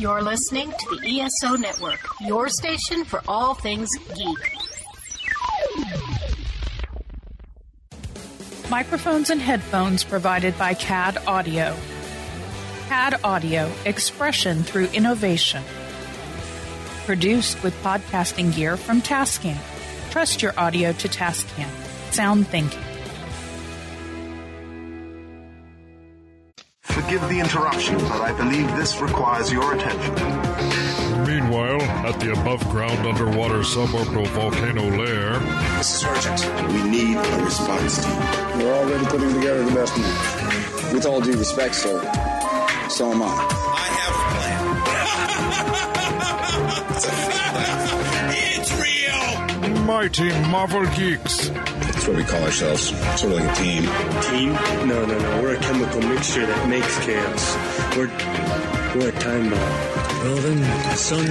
You're listening to the ESO Network, your station for all things geek. Microphones and headphones provided by CAD Audio. CAD Audio, expression through innovation. Produced with podcasting gear from Tascam. Trust your audio to Tascam. Sound thinking. Forgive the interruption, but I believe this requires your attention. Meanwhile, at the above ground underwater suborbital volcano lair, This is urgent. We need a response team. We're already putting together the best move. With all due respect, sir, so am I. I have a plan. it's a fake laugh. It's real. Mighty Marvel Geeks. That's what we call ourselves. Sort of like a team. Team? No, no, no. We're a chemical mixture that makes chaos. We're we're a time bomb. Well then, son,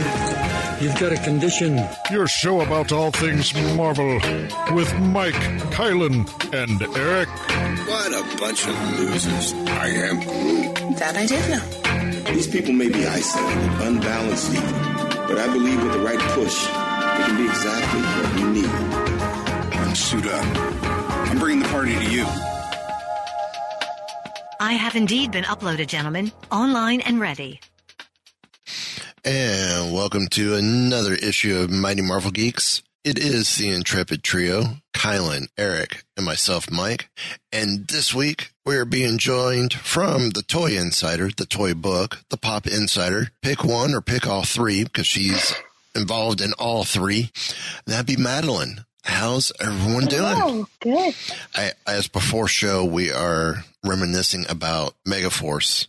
you've got a condition. Your show about all things Marvel with Mike, Kylan, and Eric. What a bunch of losers. I am Groot. That I did know. These people may be isolated, unbalanced even, but I believe with the right push, they can be exactly what we need. Then suit up. I'm bringing the party to you. I have indeed been uploaded, gentlemen, online and ready. And welcome to another issue of Mighty Marvel Geeks. It is the Intrepid Trio, Kylan, Eric, and myself, Mike. And this week, we're being joined from the Toy Insider, the Toy Book, the Pop Insider. Pick one or pick all three because she's involved in all three. That'd be Madeline. How's everyone doing? Oh, good. I, as before show, we are reminiscing about Megaforce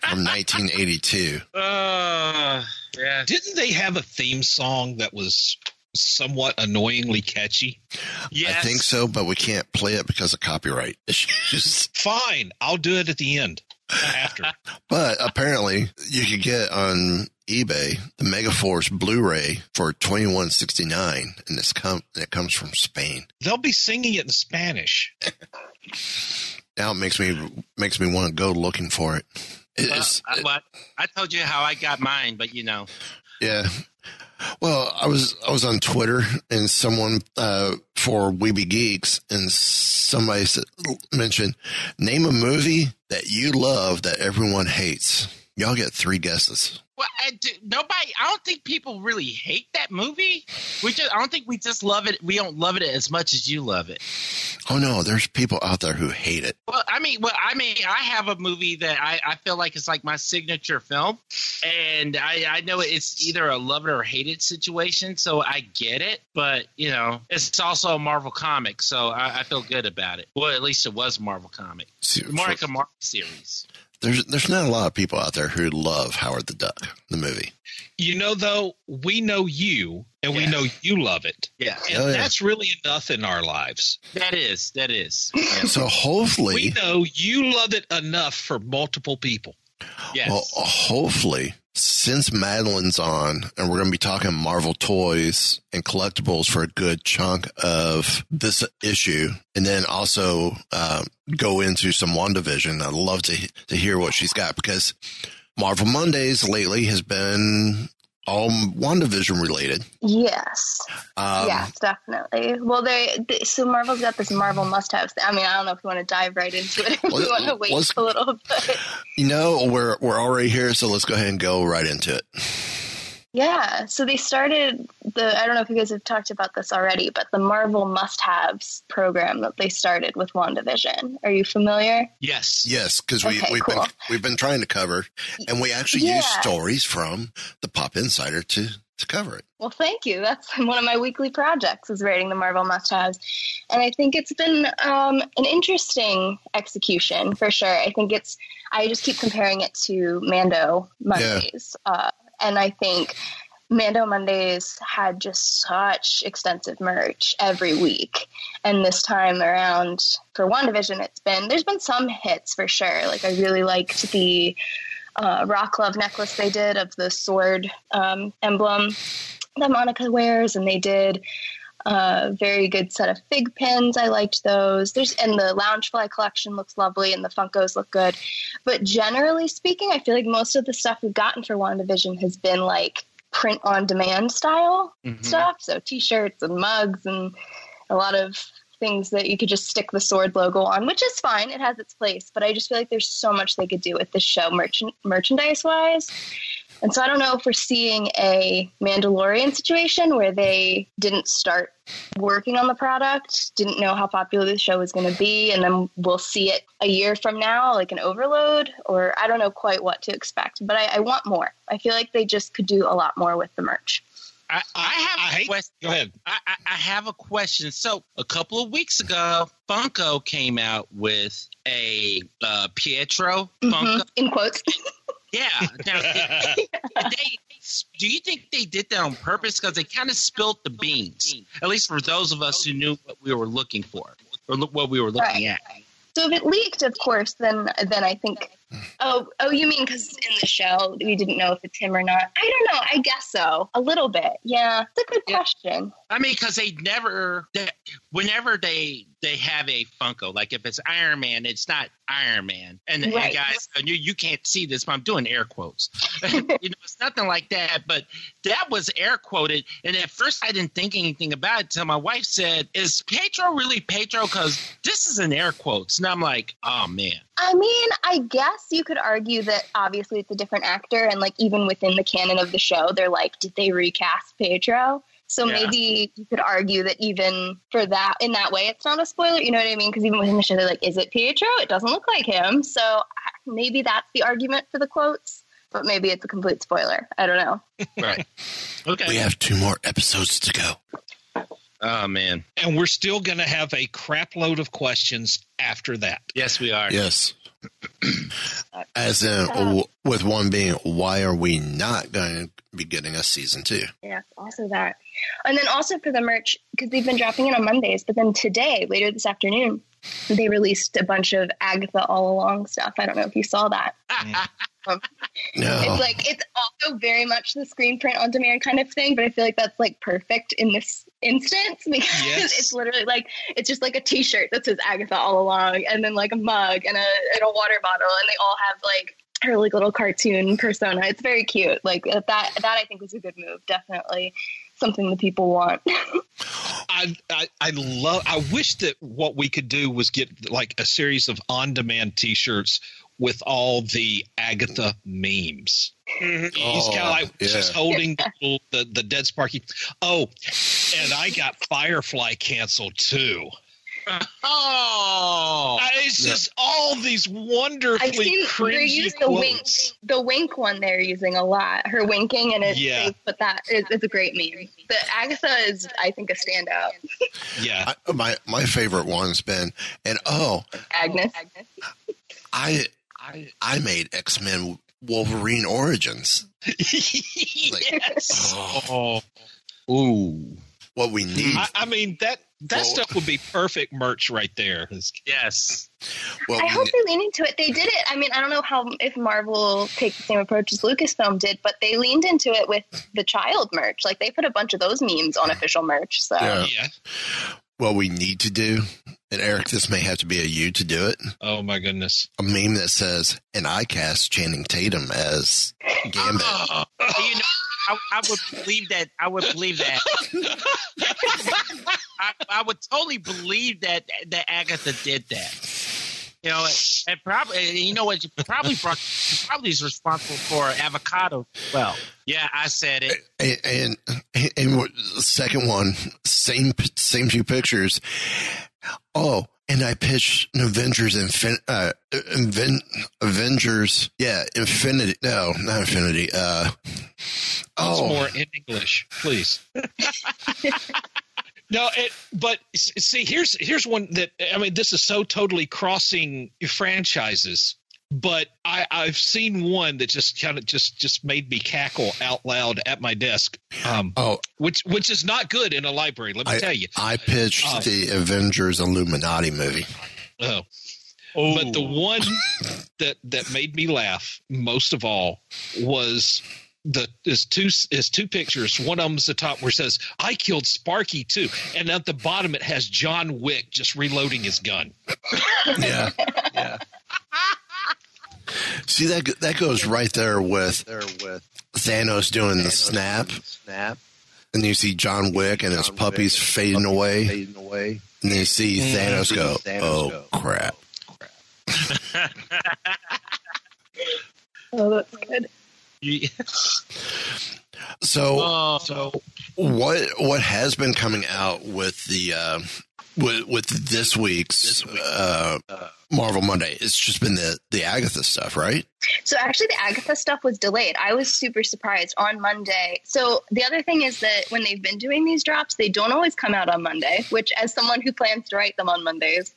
from 1982. Uh, yeah. Didn't they have a theme song that was somewhat annoyingly catchy? I think so, but we can't play it because of copyright issues. Fine, I'll do it at the end. After. But apparently, you could get on eBay the Megaforce Blu-ray for twenty one sixty nine, and it's come it comes from Spain. They'll be singing it in Spanish. Now it makes me makes me want to go looking for it. It's, Well, I, well, I told you how I got mine, but you know, yeah. Well, I was I was on Twitter and someone uh, for We Be Geeks and somebody said, mentioned name a movie that you love that everyone hates. Y'all get three guesses. well, I, do- nobody. I don't think people really hate that movie. We just, I don't think we just love it. We don't love it as much as you love it. Oh no, there's people out there who hate it. Well, I mean, well, I mean, I have a movie that I, I feel like it's like my signature film, and I, I know it's either a love it or hate it situation. So I get it, but you know, it's also a Marvel comic, so I, I feel good about it. Well, at least it was Marvel comic, more like a Marvel series. There's there's not a lot of people out there who love Howard the Duck, the movie. You know, though, we know you and we know you love it. Yeah. And Oh, yeah. that's really enough in our lives. That is, that is. So hopefully, We know you love it enough for multiple people. Yes. well, hopefully, since Madeline's on, and we're going to be talking Marvel toys and collectibles for a good chunk of this issue, and then also um, go into some WandaVision. I'd love to to hear what she's got because Marvel Mondays lately has been all WandaVision related. Yes. Um, yes, definitely. Well, they, they so Marvel's got this Marvel must-haves. I mean, I don't know if you want to dive right into it. If Well, you want to wait a little bit. You know, we're we're already here, so let's go ahead and go right into it. Yeah, so they started the I don't know if you guys have talked about this already, but the Marvel must-haves program that they started with WandaVision. Are you familiar? Yes. Yes, because we, Okay, we've cool. been we've been trying to cover, and we actually use stories from the Pop Insider to to cover it. Well, thank you. That's one of my weekly projects is writing the Marvel must-haves, and I think it's been um, an interesting execution for sure. I think it's. I just keep comparing it to Mando Mondays, uh, and I think Mando Mondays had just such extensive merch every week, and this time around for WandaVision, it's been there's been some hits for sure. Like I really liked the uh, rock love necklace they did of the sword um, emblem that Monica wears, and they did a very good set of fig pins. I liked those. There's and the Loungefly collection looks lovely, and the Funkos look good. But generally speaking, I feel like most of the stuff we've gotten for WandaVision has been like print on demand style Mhm. stuff. So t-shirts and mugs and a lot of things that you could just stick the sword logo on, which is fine. It has its place, but I just feel like there's so much they could do with this show merchant merchandise wise. And so I don't know if we're seeing a Mandalorian situation where they didn't start working on the product, didn't know how popular the show was going to be, and then we'll see it a year from now, like an overload, or I don't know quite what to expect. But I, I want more. I feel like they just could do a lot more with the merch. I, I have a question. Go ahead. I, I, I have a question. So a couple of weeks ago, Funko came out with a uh, Pietro Funko. Mhm. In quotes. Yeah. Now, they, they- do you think they did that on purpose? Because they kind of spilt the beans, at least for those of us who knew what we were looking for or look, what we were looking Right. at. So if it leaked, of course, then then I think. Oh, oh, you mean because in the show we didn't know if it's him or not? I don't know. I guess so. A little bit. Yeah, it's a good question. I mean, because they never, they, whenever they they have a Funko, like if it's Iron Man, it's not Iron Man. And, and guys, you you can't see this, but I'm doing air quotes. you know, it's nothing like that. But that was air quoted, and at first I didn't think anything about it until my wife said, "Is Pedro really Pedro?" Because this is in air quotes, and I'm like, "Oh man." I mean, I guess you could argue that obviously it's a different actor, and like even within the canon of the show, they're like, did they recast Pedro? So Yeah. maybe you could argue that even for that, in that way, it's not a spoiler. You know what I mean? Because even within the show, they're like, is it Pietro? It doesn't look like him. So maybe that's the argument for the quotes, but maybe it's a complete spoiler. I don't know. Right. Okay. We have two more episodes to go. Oh man. And we're still going to have a crap load of questions after that. Yes, we are. Yes. As uh, in, w- with one being, why are we not going to be getting a season two? Yeah, also that. And then also for the merch, because they've been dropping it on Mondays, but then today, later this afternoon, they released a bunch of Agatha all along stuff. I don't know if you saw that. Um, No. It's like it's also very much the screen print on demand kind of thing, but I feel like that's like perfect in this instance because Yes. it's literally like it's just like a T-shirt that says Agatha all along, and then like a mug and a and a water bottle, and they all have like her like little cartoon persona. It's very cute. Like uh, that that I think was a good move. Definitely something that people want. I, I I love. I wish that what we could do was get like a series of on-demand T-shirts with all the Agatha memes. Mm-hmm. He's Oh, kind of like yeah. just holding the, the the dead Sparky. Oh, and I got Firefly canceled too. Oh. I- it's just all these wonderfully I've seen they cringy use the wink quotes. the wink one they're using a lot. Her winking and it Yeah. they put that is it's a great meme. The Agatha is I think a standout. Yeah, I, my my favorite one's been, and oh, Agnes. I I I made X Men Wolverine Origins. yes. Oh, Oh, ooh. what we need. I, I mean that that Well- stuff would be perfect merch right there. Yes. What I hope they lean into it. They did it. I mean, I don't know how if Marvel takes the same approach as Lucasfilm did, but they leaned into it with the child merch. Like they put a bunch of those memes on official merch. So Yeah. yeah. what we need to do, and Eric, this may have to be a you to do it. Oh my goodness. A meme that says, "And I cast Channing Tatum as Gambit." Oh, you know, I, I would believe that. I would believe that. I, I would totally believe that that Agatha did that. You know, and probably you know what? Probably brought, probably is responsible for avocado. Well, yeah, I said it. And and, and what, second one, same same two pictures. Oh, and I pitched an Avengers Infin, uh, Inven, Avengers, yeah, Infinity. No, not Infinity. Uh, Once oh, more in English, please. no, it, but see, here's here's one that I mean, this is so totally crossing franchises. But I, I've seen one that just kind of just just made me cackle out loud at my desk. Um, oh, which which is not good in a library. Let me I, tell you. I pitched Um, the Avengers Illuminati movie. Oh. But the one that that made me laugh most of all was the is two is two pictures. One of them's the top where it says "I killed Sparky too," and at the bottom it has John Wick just reloading his gun. Yeah, yeah. See that that goes right there with Thanos doing the snap, snap and you see John Wick and his puppies fading away, fading away. and then you see. Thanos go, "Oh crap!" Oh, that's good. Yes. So, Oh. so what what has been coming out with the uh, with with this week's uh, Marvel Monday? It's just been the the Agatha stuff, right? So actually, the Agatha stuff was delayed. I was super surprised on Monday. So the other thing is that when they've been doing these drops, they don't always come out on Monday. Which, as someone who plans to write them on Mondays,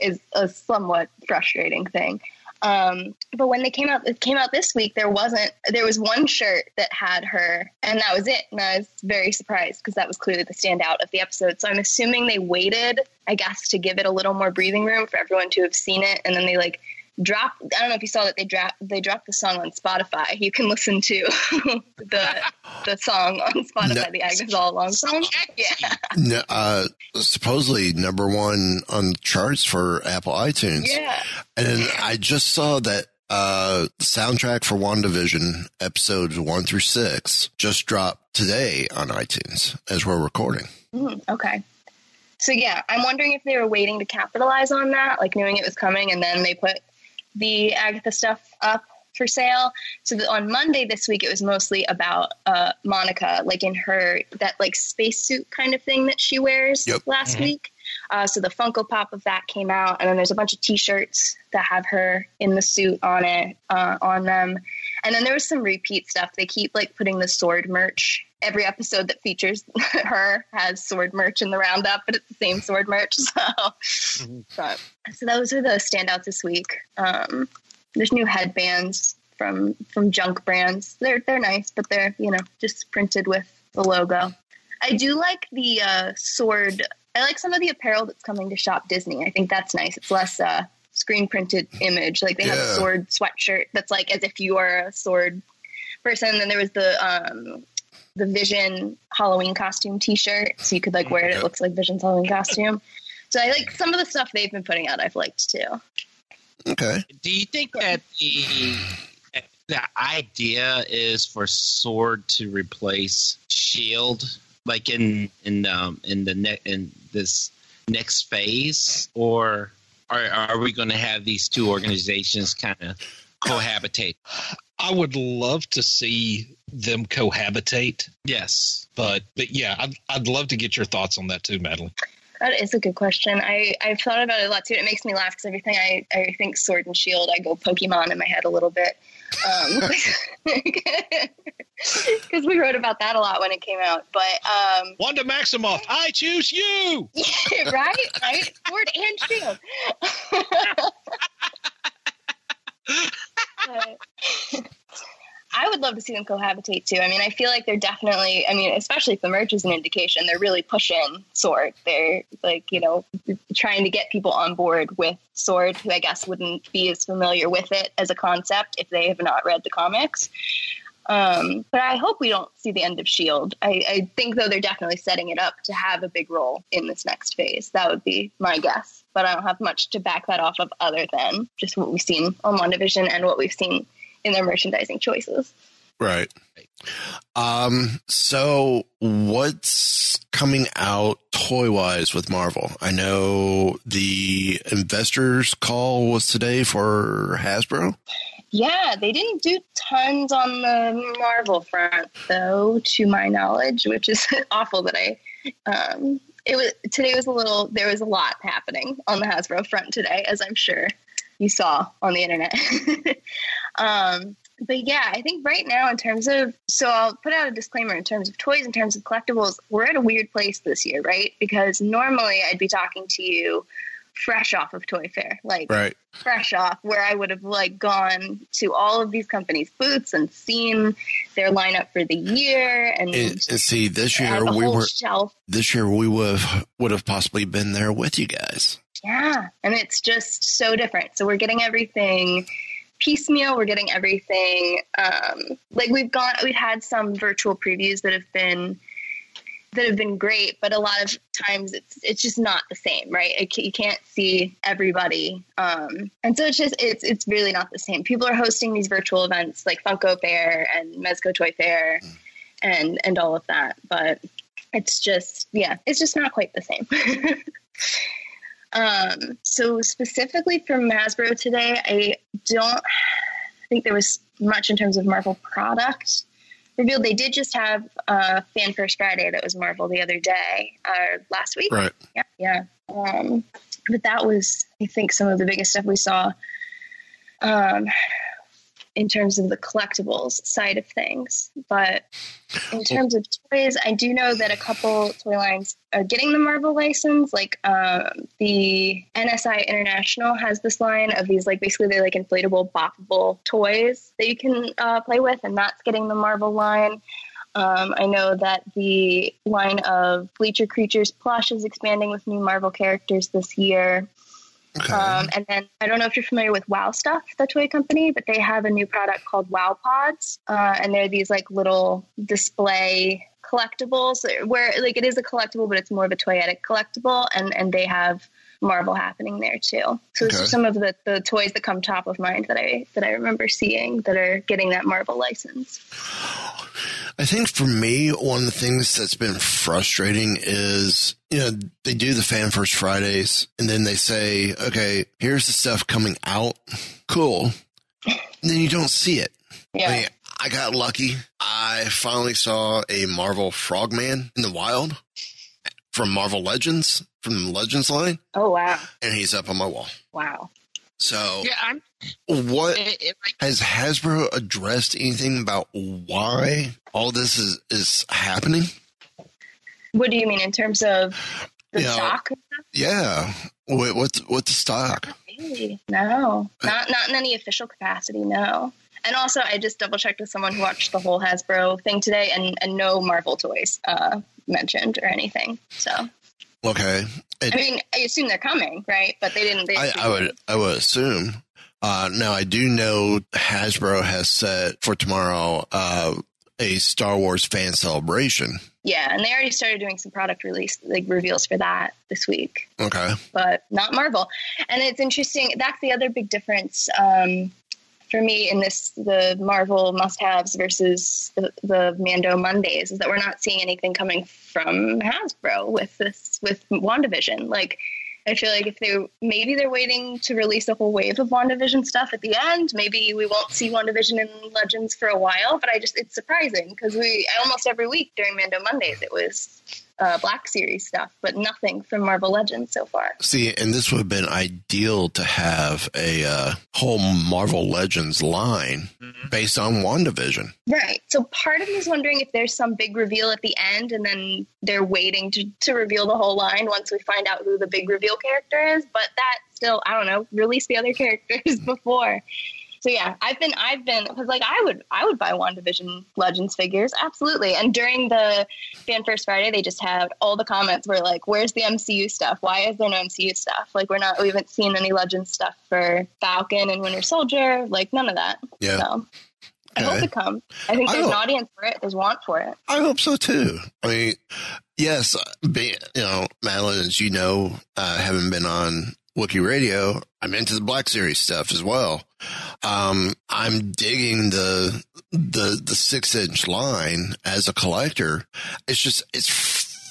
is a somewhat frustrating thing. Um, but when they came out, it came out this week. There wasn't. There was one shirt that had her, and that was it. And I was very surprised because that was clearly the standout of the episode. So I'm assuming they waited, I guess, to give it a little more breathing room for everyone to have seen it, and then they like dropped. I don't know if you saw that they dropped. They dropped the song on Spotify. You can listen to the the song on Spotify, No. the Agnes All Along song. Yeah, No, uh, supposedly number one on the charts for Apple iTunes. yeah. And I just saw that uh, the soundtrack for WandaVision episodes one through six just dropped today on iTunes as we're recording. Mm, okay. So yeah, I'm wondering if they were waiting to capitalize on that, like knowing it was coming, and then they put the Agatha stuff up for sale. So that on Monday this week, it was mostly about uh, Monica, like in her that like spacesuit kind of thing that she wears Yep. last Mhm. week. Uh, so the Funko Pop of that came out, and then there's a bunch of T-shirts that have her in the suit on it uh, on them, and then there was some repeat stuff. They keep like putting the sword merch. Every episode that features her has sword merch in the roundup, but it's the same sword merch. So, but, so those are the standouts this week. Um, there's new headbands from from junk brands. They're they're nice, but they're you know just printed with the logo. I do like the uh, sword. I like some of the apparel that's coming to Shop Disney. I think that's nice. It's less uh, screen printed image. Like they have a sword sweatshirt that's like as if you are a sword person. And then there was the um, the Vision Halloween costume T-shirt, so you could like wear it. It looks like Vision's Halloween costume. So I like some of the stuff they've been putting out. I've liked too. Okay. Do you think that the the idea is for Sword to replace Shield, like in in um in the ne- in this next phase, or are are we going to have these two organizations kind of cohabitate? I would love to see them cohabitate. Yes, but but yeah, I'd I'd love to get your thoughts on that too, Madeline. That is a good question. I, I've thought about it a lot too. It makes me laugh because everything I, I think Sword and Shield, I go Pokemon in my head a little bit. Because we wrote about that a lot when it came out. But um, Wanda Maximoff, I choose you. right, right, Sword and Shield. I would love to see them cohabitate too. I mean, I feel like they're definitely. I mean, especially if the merch is an indication, they're really pushing Sword. They're like, you know, trying to get people on board with Sword, who I guess wouldn't be as familiar with it as a concept if they have not read the comics. Um, but I hope we don't see the end of Shield. I, I think though they're definitely setting it up to have a big role in this next phase. That would be my guess. But I don't have much to back that off of other than just what we've seen on WandaVision and what we've seen in their merchandising choices. Right. Um, so what's coming out toy wise with Marvel? I know the investors call was today for Hasbro. Yeah, they didn't do tons on the Marvel front, though, to my knowledge, which is awful that I. Um, it was today was a little. There was a lot happening on the Hasbro front today, as I'm sure you saw on the internet. um, but yeah, I think right now, in terms of, so I'll put out a disclaimer in terms of toys, in terms of collectibles, we're at a weird place this year, right? Because normally I'd be talking to you fresh off of Toy Fair, like Right. fresh off, where I would have like gone to all of these companies' booths and seen their lineup for the year, and, And, and see, this year we were shelf. this year we would have would have possibly been there with you guys. Yeah, and it's just so different. So we're getting everything piecemeal. We're getting everything um, like we've got. We've had some virtual previews that have been that have been great, but a lot of times it's it's just not the same, right? It, you can't see everybody, um, and so it's just it's it's really not the same. People are hosting these virtual events like Funko Fair and Mezco Toy Fair, and and all of that, but it's just yeah, it's just not quite the same. Um, so specifically for Hasbro today, I don't think there was much in terms of Marvel product revealed. They did just have uh, Fan First Friday that was Marvel the other day, uh, last week. Right. Yeah, yeah. Um, but that was, I think, some of the biggest stuff we saw. Um, in terms of the collectibles side of things. But in terms of toys, I do know that a couple toy lines are getting the Marvel license. Like um, the NSI International has this line of these, like basically they're like inflatable, boppable toys that you can uh, play with, and that's getting the Marvel line. Um, I know that the line of Bleacher Creatures plush is expanding with new Marvel characters this year. Um, and then I don't know if you're familiar with Wow Stuff, the toy company, but they have a new product called Wow Pods, uh, and they're these like little display collectibles where like it is a collectible, but it's more of a toyetic collectible, and and they have Marvel happening there too. So those Okay. are some of the, the toys that come top of mind that I that I remember seeing that are getting that Marvel license. I think for me, one of the things that's been frustrating is, you know, they do the Fan First Fridays and then they say, okay, here's the stuff coming out. Cool. And then you don't see it. Yeah. I, mean, I got lucky. I finally saw a Marvel Frogman in the wild from Marvel Legends, from the Legends line, Oh wow, and he's up on my wall. wow. So, Yeah, I'm. What It, it, has Hasbro addressed anything about why all this is, is happening? What do you mean in terms of the You know, stock? Yeah. What, what's what's the stock? Really? No, not not in any official capacity. No. And also, I just double checked with someone who watched the whole Hasbro thing today, and, and no Marvel toys uh, mentioned or anything. So, Okay. I mean, I assume they're coming, right? But they didn't. They I, I would I would assume. Uh, now I do know Hasbro has set for tomorrow uh, a Star Wars fan celebration. Yeah, and they already started doing some product release like reveals for that this week. Okay. but not Marvel. And it's interesting. That's the other big difference um, for me in this the Marvel must-haves versus the, the Mando Mondays is that we're not seeing anything coming from Hasbro with this with WandaVision. Like I feel like if they maybe they're waiting to release a whole wave of WandaVision stuff at the end. Maybe we won't see WandaVision in Legends for a while, but I just it's surprising because we almost every week during Mando Mondays it was uh, Black Series stuff, but nothing from Marvel Legends so far. See, and this would have been ideal to have a uh, whole Marvel Legends line based on WandaVision. Right. So part of me is wondering if there's some big reveal at the end and then they're waiting to, to reveal the whole line once we find out who the big reveal character is. But that still, I don't know, release the other characters before. So yeah, I've been, I've been, because like I would, I would buy WandaVision Legends figures, absolutely. And during the Fan First Friday, they just had all the comments were like, "Where's the MCU stuff? Why is there no MCU stuff? Like we're not, we haven't seen any Legends stuff for Falcon and Winter Soldier, like none of that." Yeah. So I hope Okay. it comes. I think I there's an audience for it. There's want for it. I hope so too. I mean, yes, be, you know, Madeline, as you know, uh, having been on Wookiee Radio, I'm into the Black Series stuff as well. Um, I'm digging the the the six inch line as a collector. It's just it's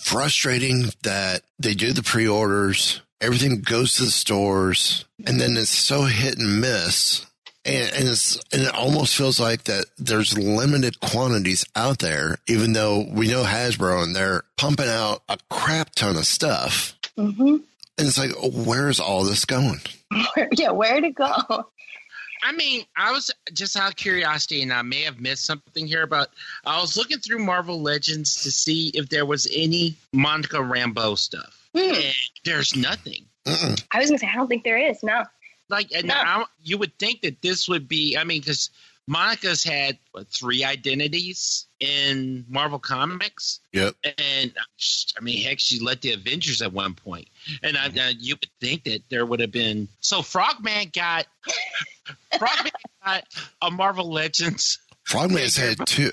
frustrating that they do the pre orders, everything goes to the stores, and then it's so hit and miss. And, and it's and it almost feels like that there's limited quantities out there, even though we know Hasbro and they're pumping out a crap ton of stuff. hmm And it's like, where's all this going? yeah, where to go? I mean, I was just out of curiosity, and I may have missed something here, but I was looking through Marvel Legends to see if there was any Monica Rambeau stuff. Hmm. And there's nothing. I was gonna say I don't think there is. No. Like, and I, you would think that this would be. I mean, because Monica's had what, three identities in Marvel Comics. Yep. And I mean, heck, she led the Avengers at one point. point, and I, uh, you would think that there would have been. So Frogman got Frogman got a Marvel Legends. Frogman's had two.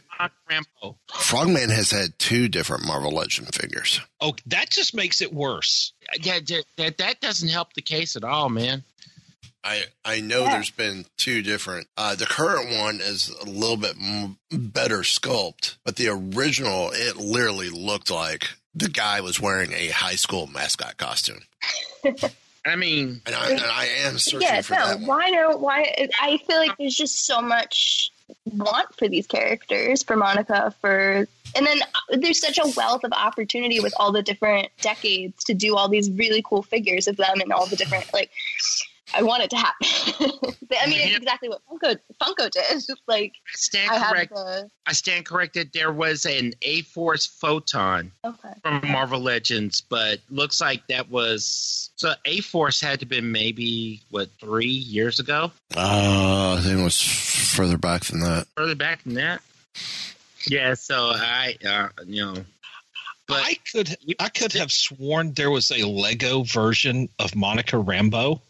Rambeau. Frogman has had two different Marvel Legend figures. Oh, that just makes it worse. Yeah, that, that that doesn't help the case at all, man. I I know there's been two different. Uh, the current one is a little bit m- better sculpt, but the original it literally looked like the guy was wearing a high school mascot costume. I mean, and I, and I am searching yeah, for no. that. One. Why no? Why? I feel like there's just so much want for these characters, for Monica, for and then uh, there's such a wealth of opportunity with all the different decades to do all these really cool figures of them and all the different like. I want it to happen. I mean, it's exactly what Funko Funko did. It's just like stand I correct. the I stand corrected. There was an A Force photon okay. from Marvel Legends, but looks like that was so A Force had to been maybe what three years ago, Uh, I think it was further back than that. further back than that. Yeah, so I, uh, you know, but I could I could have sworn there was a Lego version of Monica Rambeau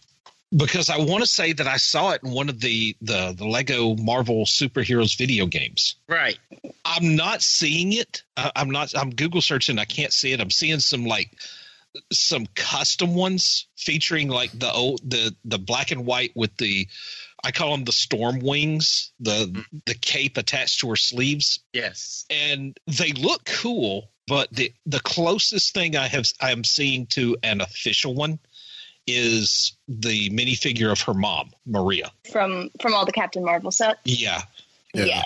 because I want to say that I saw it in one of the the, the Lego Marvel superheroes video games. right. I'm not seeing it. I, I'm not. I'm Google searching. I can't see it. I'm seeing some like some custom ones featuring like the old the the black and white with the I call them the storm wings, the the cape attached to her sleeves Yes. and they look cool but the the closest thing i have i am seeing to an official one is the minifigure of her mom maria from from all the Captain Marvel sets. yeah Yeah.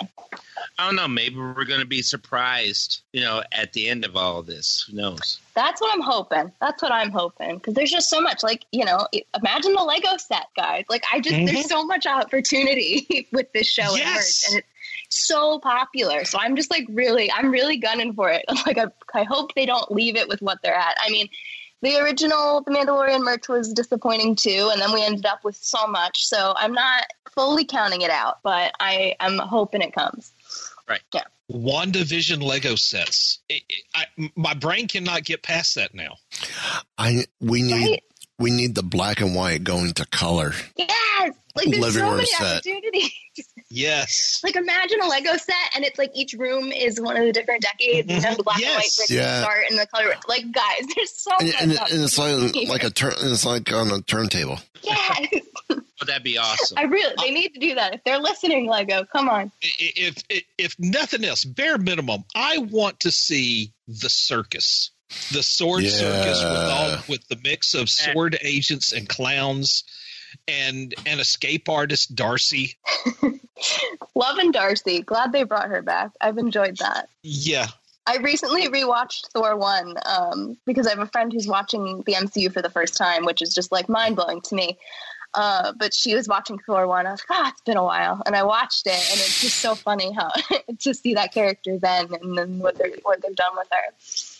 I don't know. Maybe we're going to be surprised, you know, at the end of all of this. Who knows? That's what I'm hoping. That's what I'm hoping because there's just so much. Like you know, imagine the Lego set, guys. Like I just Mhm. there's so much opportunity with this show and merch, and it's so popular. So I'm just like really, I'm really gunning for it. Like I, I hope they don't leave it with what they're at. I mean. The original The Mandalorian merch was disappointing too, and then we ended up with so much. So I'm not fully counting it out, but I am hoping it comes. Right. Yeah. wandavision lego sets it, it, I, my brain cannot get past that now I we need Right. we need the black and white going to color. Yes, like there's Living so many set. opportunities. yes like imagine a Lego set and it's like each room is one of the different decades and the mm-hmm. black and white Yes. bricks Yeah. start and the color. Like guys, there's so And, much. and, and it's like opportunity. like a turn. It's like on a turntable. yes, Oh, that'd be awesome. I really they need to do that if they're listening. Lego, come on. If, if if nothing else bare minimum i want to see the circus the sword Yeah. circus with all with the mix of sword agents and clowns and an escape artist darcy Love and Darcy. Glad they brought her back. I've enjoyed that. yeah I recently rewatched Thor one um, because I have a friend who's watching the MCU for the first time, which is just like mind blowing to me. Uh, but she was watching Thor one. I was like, ah, it's been a while, and I watched it, and it's just so funny how to see that character then, and then what they're what they've done with her.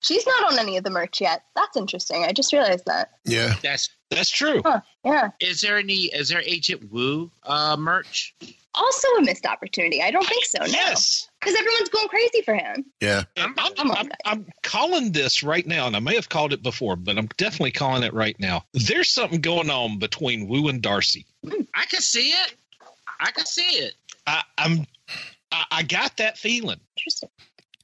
She's not on any of the merch yet. That's interesting. I just realized that. Yeah. That's that's true Huh, yeah. is there any is there Agent Woo uh, merch? Also a missed opportunity. I don't think so. No, yes because everyone's going crazy for him. Yeah. I'm, I'm, Come on, I'm. I'm calling this right now, and I may have called it before, but I'm definitely calling it right now. There's something going on between Woo and Darcy. I can see it. I can see it. I, I'm, I, I got that feeling. Interesting.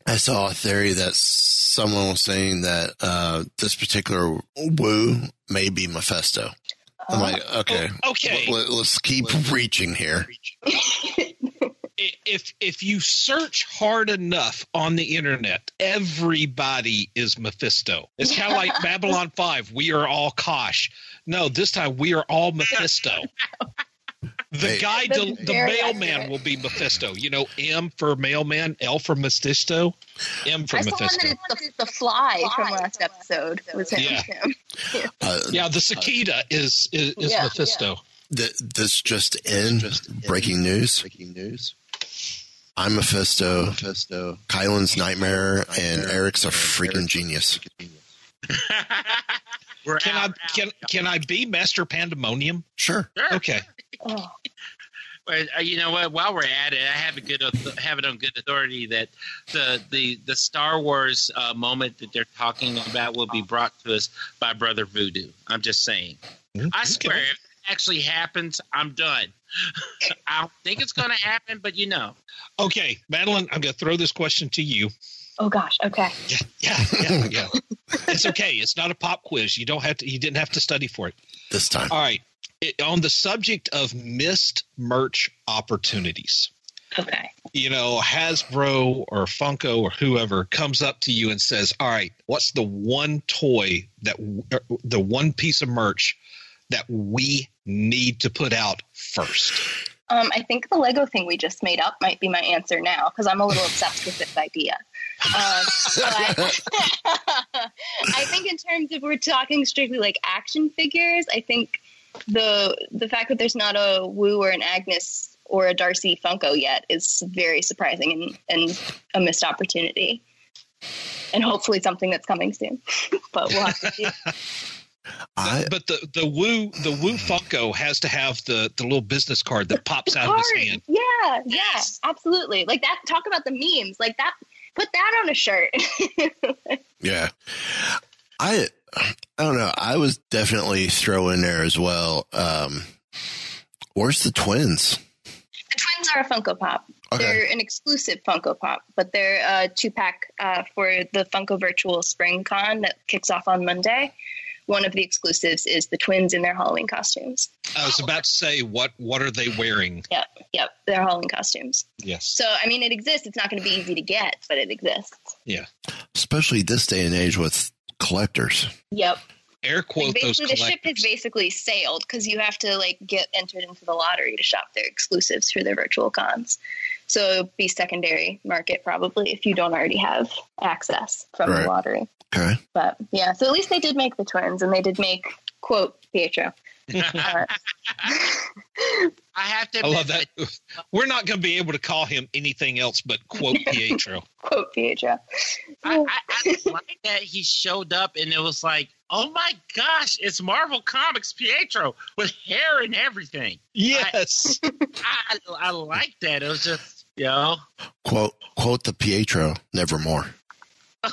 I saw a theory that someone was saying that uh, this particular Woo may be Mephisto. I'm like, okay, okay. Let, us keep reaching here. if if you search hard enough on the internet, everybody is Mephisto. It's kind of like Babylon Five. We are all Kosh. No, this time we are all Mephisto. The Hey. guy, That's del- the mailman accurate. will be Mephisto. You know, M for mailman, L for Mephisto, M for I saw one Mephisto. that it's the, the fly from last episode was him. Yeah. him. Uh, Yeah, the cicada is is, is Yeah, Mephisto. th- this just in just breaking news. Breaking news. I'm Mephisto. Mephisto. Kylan's nightmare, and Eric's a freaking genius. We're Can I out. can can I be Master Pandemonium? Sure. Okay. Oh, Well, uh, you know what? While we're at it, I have a good have it on good authority that the the the Star Wars uh, moment that they're talking about will be brought to us by Brother Voodoo. I'm just saying. I swear, if it actually happens, I'm done. I don't think it's going to happen, but you know. Okay, Madeline, I'm going to throw this question to you. oh gosh. Okay. Yeah, yeah, yeah, yeah. it's okay. It's not a pop quiz. You don't have to. You didn't have to study for it. This time. All right. It, on the subject of missed merch opportunities, Okay. you know, Hasbro or Funko or whoever comes up to you and says, "All right, what's the one toy that er, the one piece of merch that we need to put out first? Um, I think the Lego thing we just made up might be my answer now because I'm a little obsessed with this idea. Um, I think in terms of we're talking strictly like action figures, I think the the fact that there's not a Woo or an Agnes or a Darcy Funko yet is very surprising and, and a missed opportunity. And hopefully something that's coming soon. but we'll have to see. I But the the Woo the Woo Funko has to have the the little business card that pops out of his hand. Yeah, yeah, absolutely. Like that. Talk about the memes. Like that. Put that on a shirt. yeah. I I don't know. I was definitely throw in there as well. Um, where's the twins? the twins are a Funko Pop. Okay. They're an exclusive Funko Pop, but they're a two pack uh, for the Funko Virtual Spring Con that kicks off on Monday. One of the exclusives is the twins in their Halloween costumes. I was about to say what what are they wearing? Yep, yep, their Halloween costumes. Yes. So, I mean, it exists. It's not going to be easy to get, but it exists. Yeah. Especially this day and age with collectors. Yep. Air quote Like those basically, the ship has basically sailed because you have to like get entered into the lottery to shop their exclusives for their virtual cons. So it'll be secondary market probably if you don't already have access from Right. the lottery. Okay. But yeah, so at least they did make the twins, and they did make quote Pietro. I have to I love that. We're not going to be able to call him anything else but quote Pietro. quote Pietro. I, I, I like that he showed up and it was like, oh my gosh, it's Marvel Comics Pietro with hair and everything. Yes. I, I, I like that. It was just, you know, Quote quote the Pietro, nevermore. oh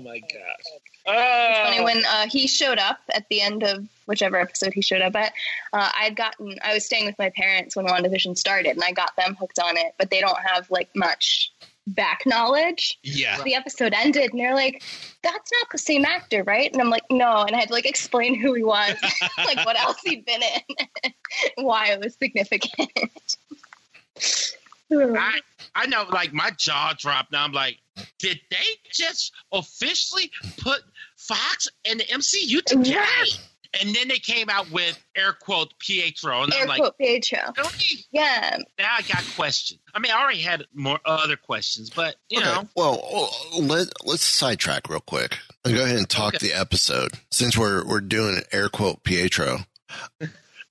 my gosh. It's funny when uh, he showed up at the end of whichever episode he showed up at. Uh, I'd gotten, I was staying with my parents when WandaVision started, and I got them hooked on it, but they don't have like much back knowledge. Yeah. The episode ended, and they're like, "That's not the same actor, right?" And I'm like, "No," and I had to like explain who he was, like what else he'd been in, why it was significant. I, I know, like, my jaw dropped. Now I'm like, did they just officially put Fox and the MCU together? Yeah. And then they came out with air quote Pietro, and Air I'm like, quote Pietro. really? Yeah, now I got questions. I mean, I already had more other questions, but you Okay, know, Well, let let's sidetrack real quick and go ahead and talk the episode since we're we're doing air quote Pietro.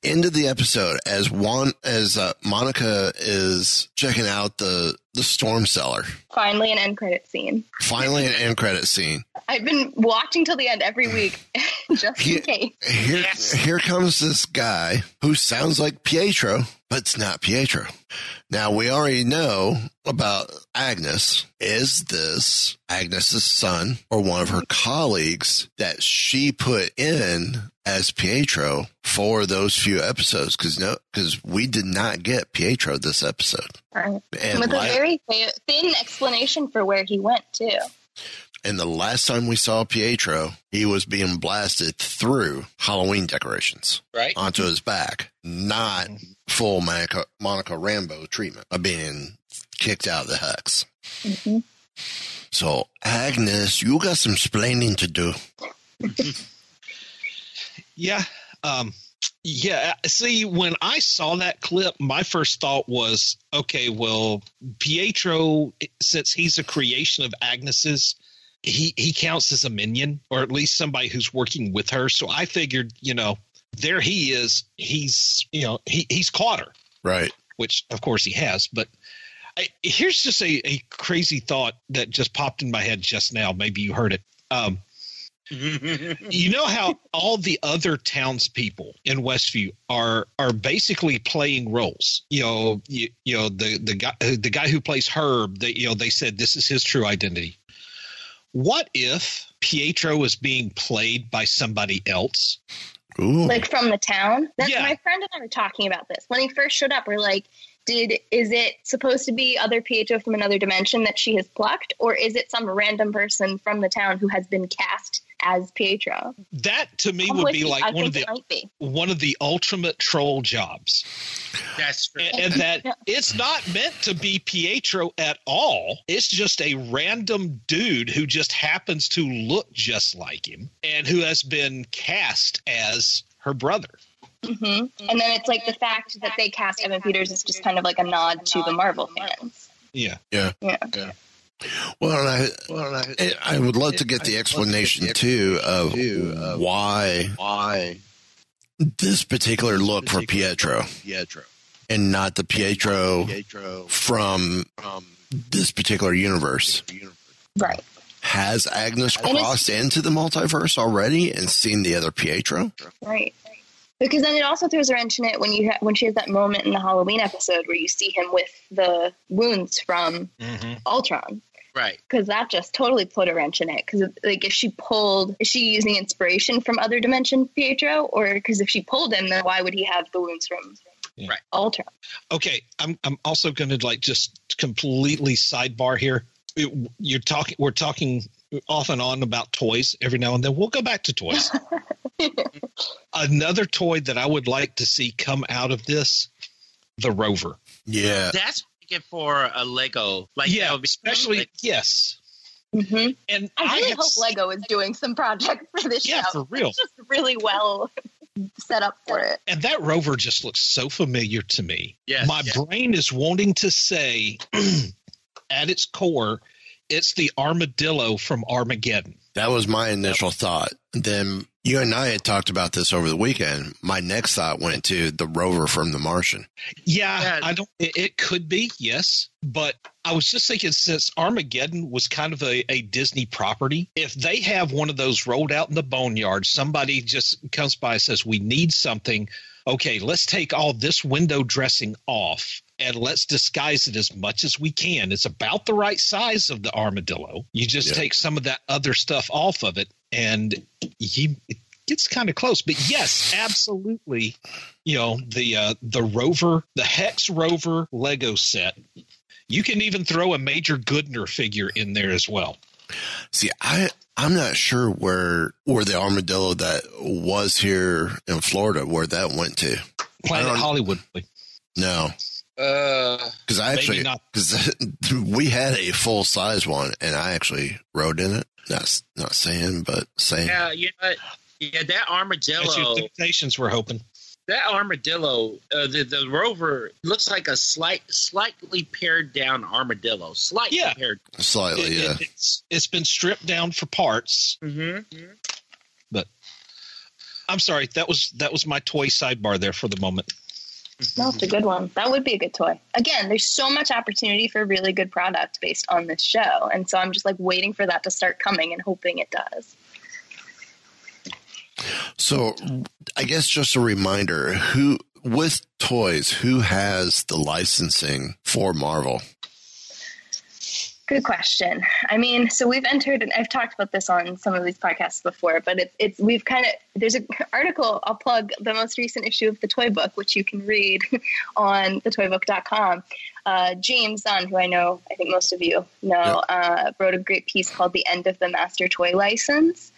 Into the episode as one as uh, Monica is checking out the the storm cellar. finally an end credit scene. Finally, an end credit scene. I've been watching till the end every week, just in case. Here, here comes this guy who sounds like Pietro, but it's not Pietro. Now we already know about Agnes. Is this Agnes's son or one of her colleagues that she put in as Pietro for those few episodes? Because no, because we did not get Pietro this episode. Right. And With a like- very thin explanation for where he went too. And the last time we saw Pietro, he was being blasted through Halloween decorations Right. onto his back, not full Monica, Monica Rambeau treatment of being kicked out of the hex. Mm-hmm. So, Agnes, you got some splaining to do. Yeah. Um, yeah. See, when I saw that clip, my first thought was, okay, well, Pietro, since he's a creation of Agnes's, he he counts as a minion, or at least somebody who's working with her. So I figured, you know, there he is. He's you know he he's caught her, Right. which of course he has. But I, here's just a, a crazy thought that just popped in my head just now. Maybe you heard it. Um, you know how all the other townspeople in Westview are are basically playing roles. You know, you, you know the the guy the guy who plays Herb. They you know they said this is his true identity. What if Pietro was being played by somebody else? Ooh. like from the town. That's my friend and I were talking about this when he first showed up. We're like, did is it supposed to be other Pietro from another dimension that she has plucked, or is it some random person from the town who has been cast as Pietro? That to me I'm would be you. like I one of the it might be. one of the ultimate troll jobs. That's true. and, and that it's not meant to be Pietro at all. It's just a random dude who just happens to look just like him and who has been cast as her brother. Hmm And then it's like the fact that they cast Evan Peters is just kind of like a nod to the Marvel fans. Yeah. Yeah. Yeah. Well, and I, well, and I, I would love to get the explanation too of why why this particular look for Pietro Pietro and not the Pietro Pietro from from this particular universe. Right. Has Agnes crossed into the multiverse already and seen the other Pietro? Right. Because then it also throws a wrench in it when you ha- when she has that moment in the Halloween episode where you see him with the wounds from mm-hmm. Ultron. Right. Because that just totally put a wrench in it. Because like if she pulled, is she using inspiration from other dimension Pietro, or because if she pulled him, then why would he have the wounds from Right. Ultron? Okay, I'm I'm also going to like just completely sidebar here. It- You're talking we're talking off and on about toys every now and then. We'll go back to toys. Another toy that I would like to see come out of this, the Rover. Yeah. That's thinking for a Lego. Like yeah, that would be especially yes. Mm-hmm. And I really have hope s- Lego is doing some project for this Yeah, show. for real. It's just really well set up for it. And that rover just looks so familiar to me. Yes, My yes. brain is wanting to say, at its core, it's the armadillo from Armageddon. That was my initial thought. Then you and I had talked about this over the weekend. My next thought went to the rover from The Martian. Yeah, I don't. It, it could be, yes, but I was just thinking since Armageddon was kind of a, a Disney property, if they have one of those rolled out in the boneyard, somebody just comes by and says, "We need something." Okay, let's take all this window dressing off and let's disguise it as much as we can. It's about the right size of the armadillo. You just Yeah. take some of that other stuff off of it, and you it gets kind of close. But yes, absolutely you know the uh, the rover the hex rover lego set you can even throw a major goodner figure in there as well See, I I'm not sure where where the armadillo that was here in Florida where that went to. planet hollywood No, Uh, because I actually because we had a full size one and I actually rode in it. Not not saying, but saying. yeah, yeah, yeah. That that's your armadillo. temptations we're hoping That armadillo. Uh, the the rover looks like a slight, slightly pared down armadillo. Slightly Yeah. pared. Slightly, It- yeah. it- it's it's been stripped down for parts Mm-hmm. but i'm sorry that was that was my toy sidebar there for the moment That's a good one. That would be a good toy. Again, there's so much opportunity for really good product based on this show. And so I'm just like waiting for that to start coming and hoping it does. So, I guess just a reminder: who with toys, who has the licensing for Marvel? Good question. I mean, so we've entered, and I've talked about this on some of these podcasts before, but it's it's we've kind of there's an article I'll plug the most recent issue of the Toy Book, which you can read on thetoybook.com. Uh, James Zahn, who I know, I think most of you know, uh, wrote a great piece called "The End of the Master Toy License."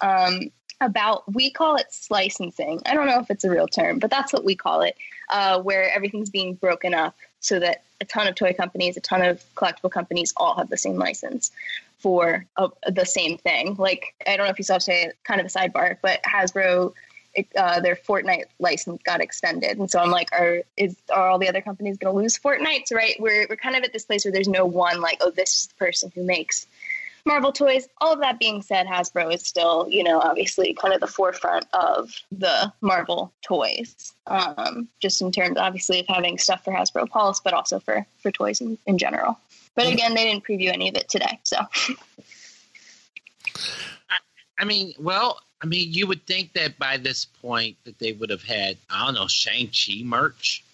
Um, about we call it licensing. I don't know if it's a real term, but that's what we call it, uh, where everything's being broken up so that a ton of toy companies, a ton of collectible companies all have the same license for uh, the same thing. Like, I don't know if you saw today, kind of a sidebar, but Hasbro, uh, their Fortnite license got extended. And so I'm like, are, is, are all the other companies going to lose Fortnite? So, right, we're, we're kind of at this place where there's no one, like, oh, this is the person who makes Marvel toys. All of that being said, Hasbro is still, you know, obviously kind of the forefront of the Marvel toys. Um, just in terms, obviously, of having stuff for Hasbro Pulse, but also for for toys in, in general. But again, they didn't preview any of it today, so. I, I mean, well, I mean, you would think that by this point that they would have had, I don't know, Shang Chi merch.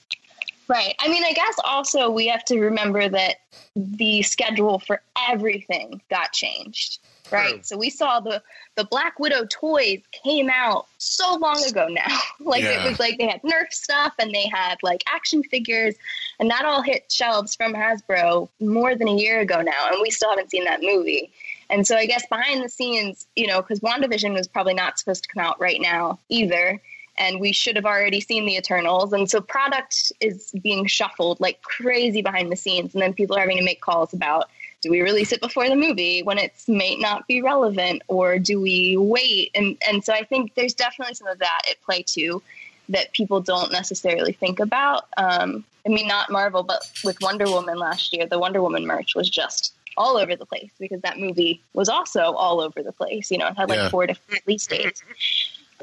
Right. I mean, I guess also we have to remember that the schedule for everything got changed. Right. True. So we saw the the Black Widow toys came out so long ago now. like Yeah. it was like they had Nerf stuff and they had like action figures and that all hit shelves from Hasbro more than a year ago now and we still haven't seen that movie. And so I guess behind the scenes, you know, because WandaVision was probably not supposed to come out right now either. And we should have already seen the Eternals. And so product is being shuffled like crazy behind the scenes. And then people are having to make calls about do we release it before the movie when it may not be relevant or do we wait? And, and so I think there's definitely some of that at play too that people don't necessarily think about. Um, I mean, not Marvel, but with Wonder Woman last year, the Wonder Woman merch was just all over the place because that movie was also all over the place. You know, it had like Yeah. four different release dates.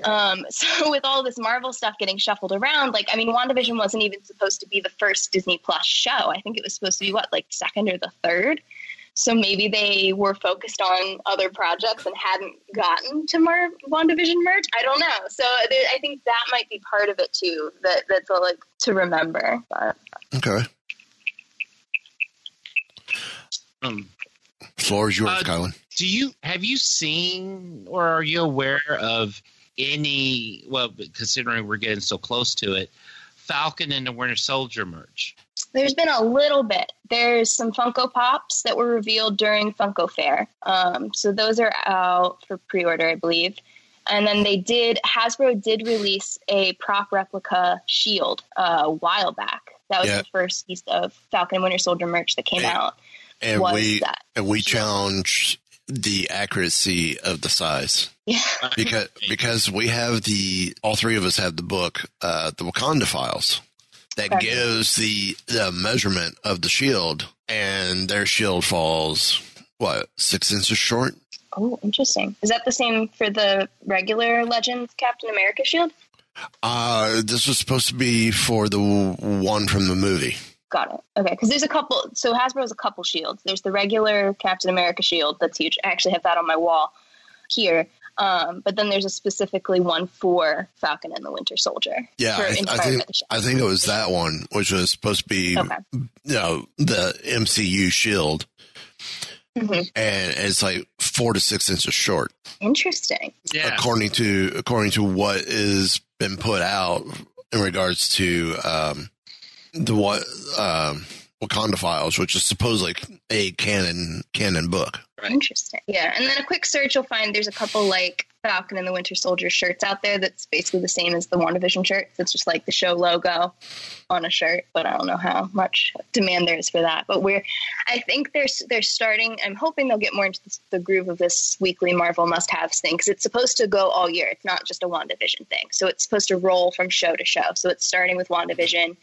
Um, so with all this Marvel stuff getting shuffled around, like I mean, WandaVision wasn't even supposed to be the first Disney Plus show. I think it was supposed to be what, like second or the third. So maybe they were focused on other projects and hadn't gotten to Mar- WandaVision merch. I don't know. So there, I think that might be part of it too. That that's a, like to remember. But Okay. Um, Floor is yours, Uh, Kylan. do you have you seen or are you aware of any? Well, considering we're getting so close to it, Falcon and the Winter Soldier merch. There's been a little bit. There's some Funko Pops that were revealed during Funko Fair. Um, so those are out for pre-order, I believe. And then they did Hasbro did release a prop replica shield uh, a while back. That was Yeah. the first piece of Falcon and Winter Soldier merch that came out. And was we that. and we challenge the accuracy of the size. Yeah. Because because we have the all three of us have the book, uh, the Wakanda files that Correct. gives the the measurement of the shield and their shield falls what, six inches short? Oh, interesting. Is that the same for the regular Legends Captain America shield? Uh this was supposed to be for the one from the movie. Got it. Okay, because there's a couple. So Hasbro has a couple shields. There's the regular Captain America shield that's huge. I actually have that on my wall here. Um, but then there's a specifically one for Falcon and the Winter Soldier. Yeah, for I, I think by the show. I think it was that one, which was supposed to be, Okay. you know, the MCU shield, Mhm. and it's like four to six inches short, Interesting. Yeah. according to according to what is been put out in regards to um, the what um, Wakanda Files, which is supposedly a canon canon book. Interesting. Yeah, and then a quick search, you'll find there's a couple like Falcon and the Winter Soldier shirts out there that's basically the same as the WandaVision shirt. It's just like the show logo on a shirt, but I don't know how much demand there is for that. But we're, I think they're they're starting. I'm hoping they'll get more into this, the groove of this weekly Marvel must-haves thing because it's supposed to go all year. It's not just a WandaVision thing, so it's supposed to roll from show to show. So it's starting with WandaVision,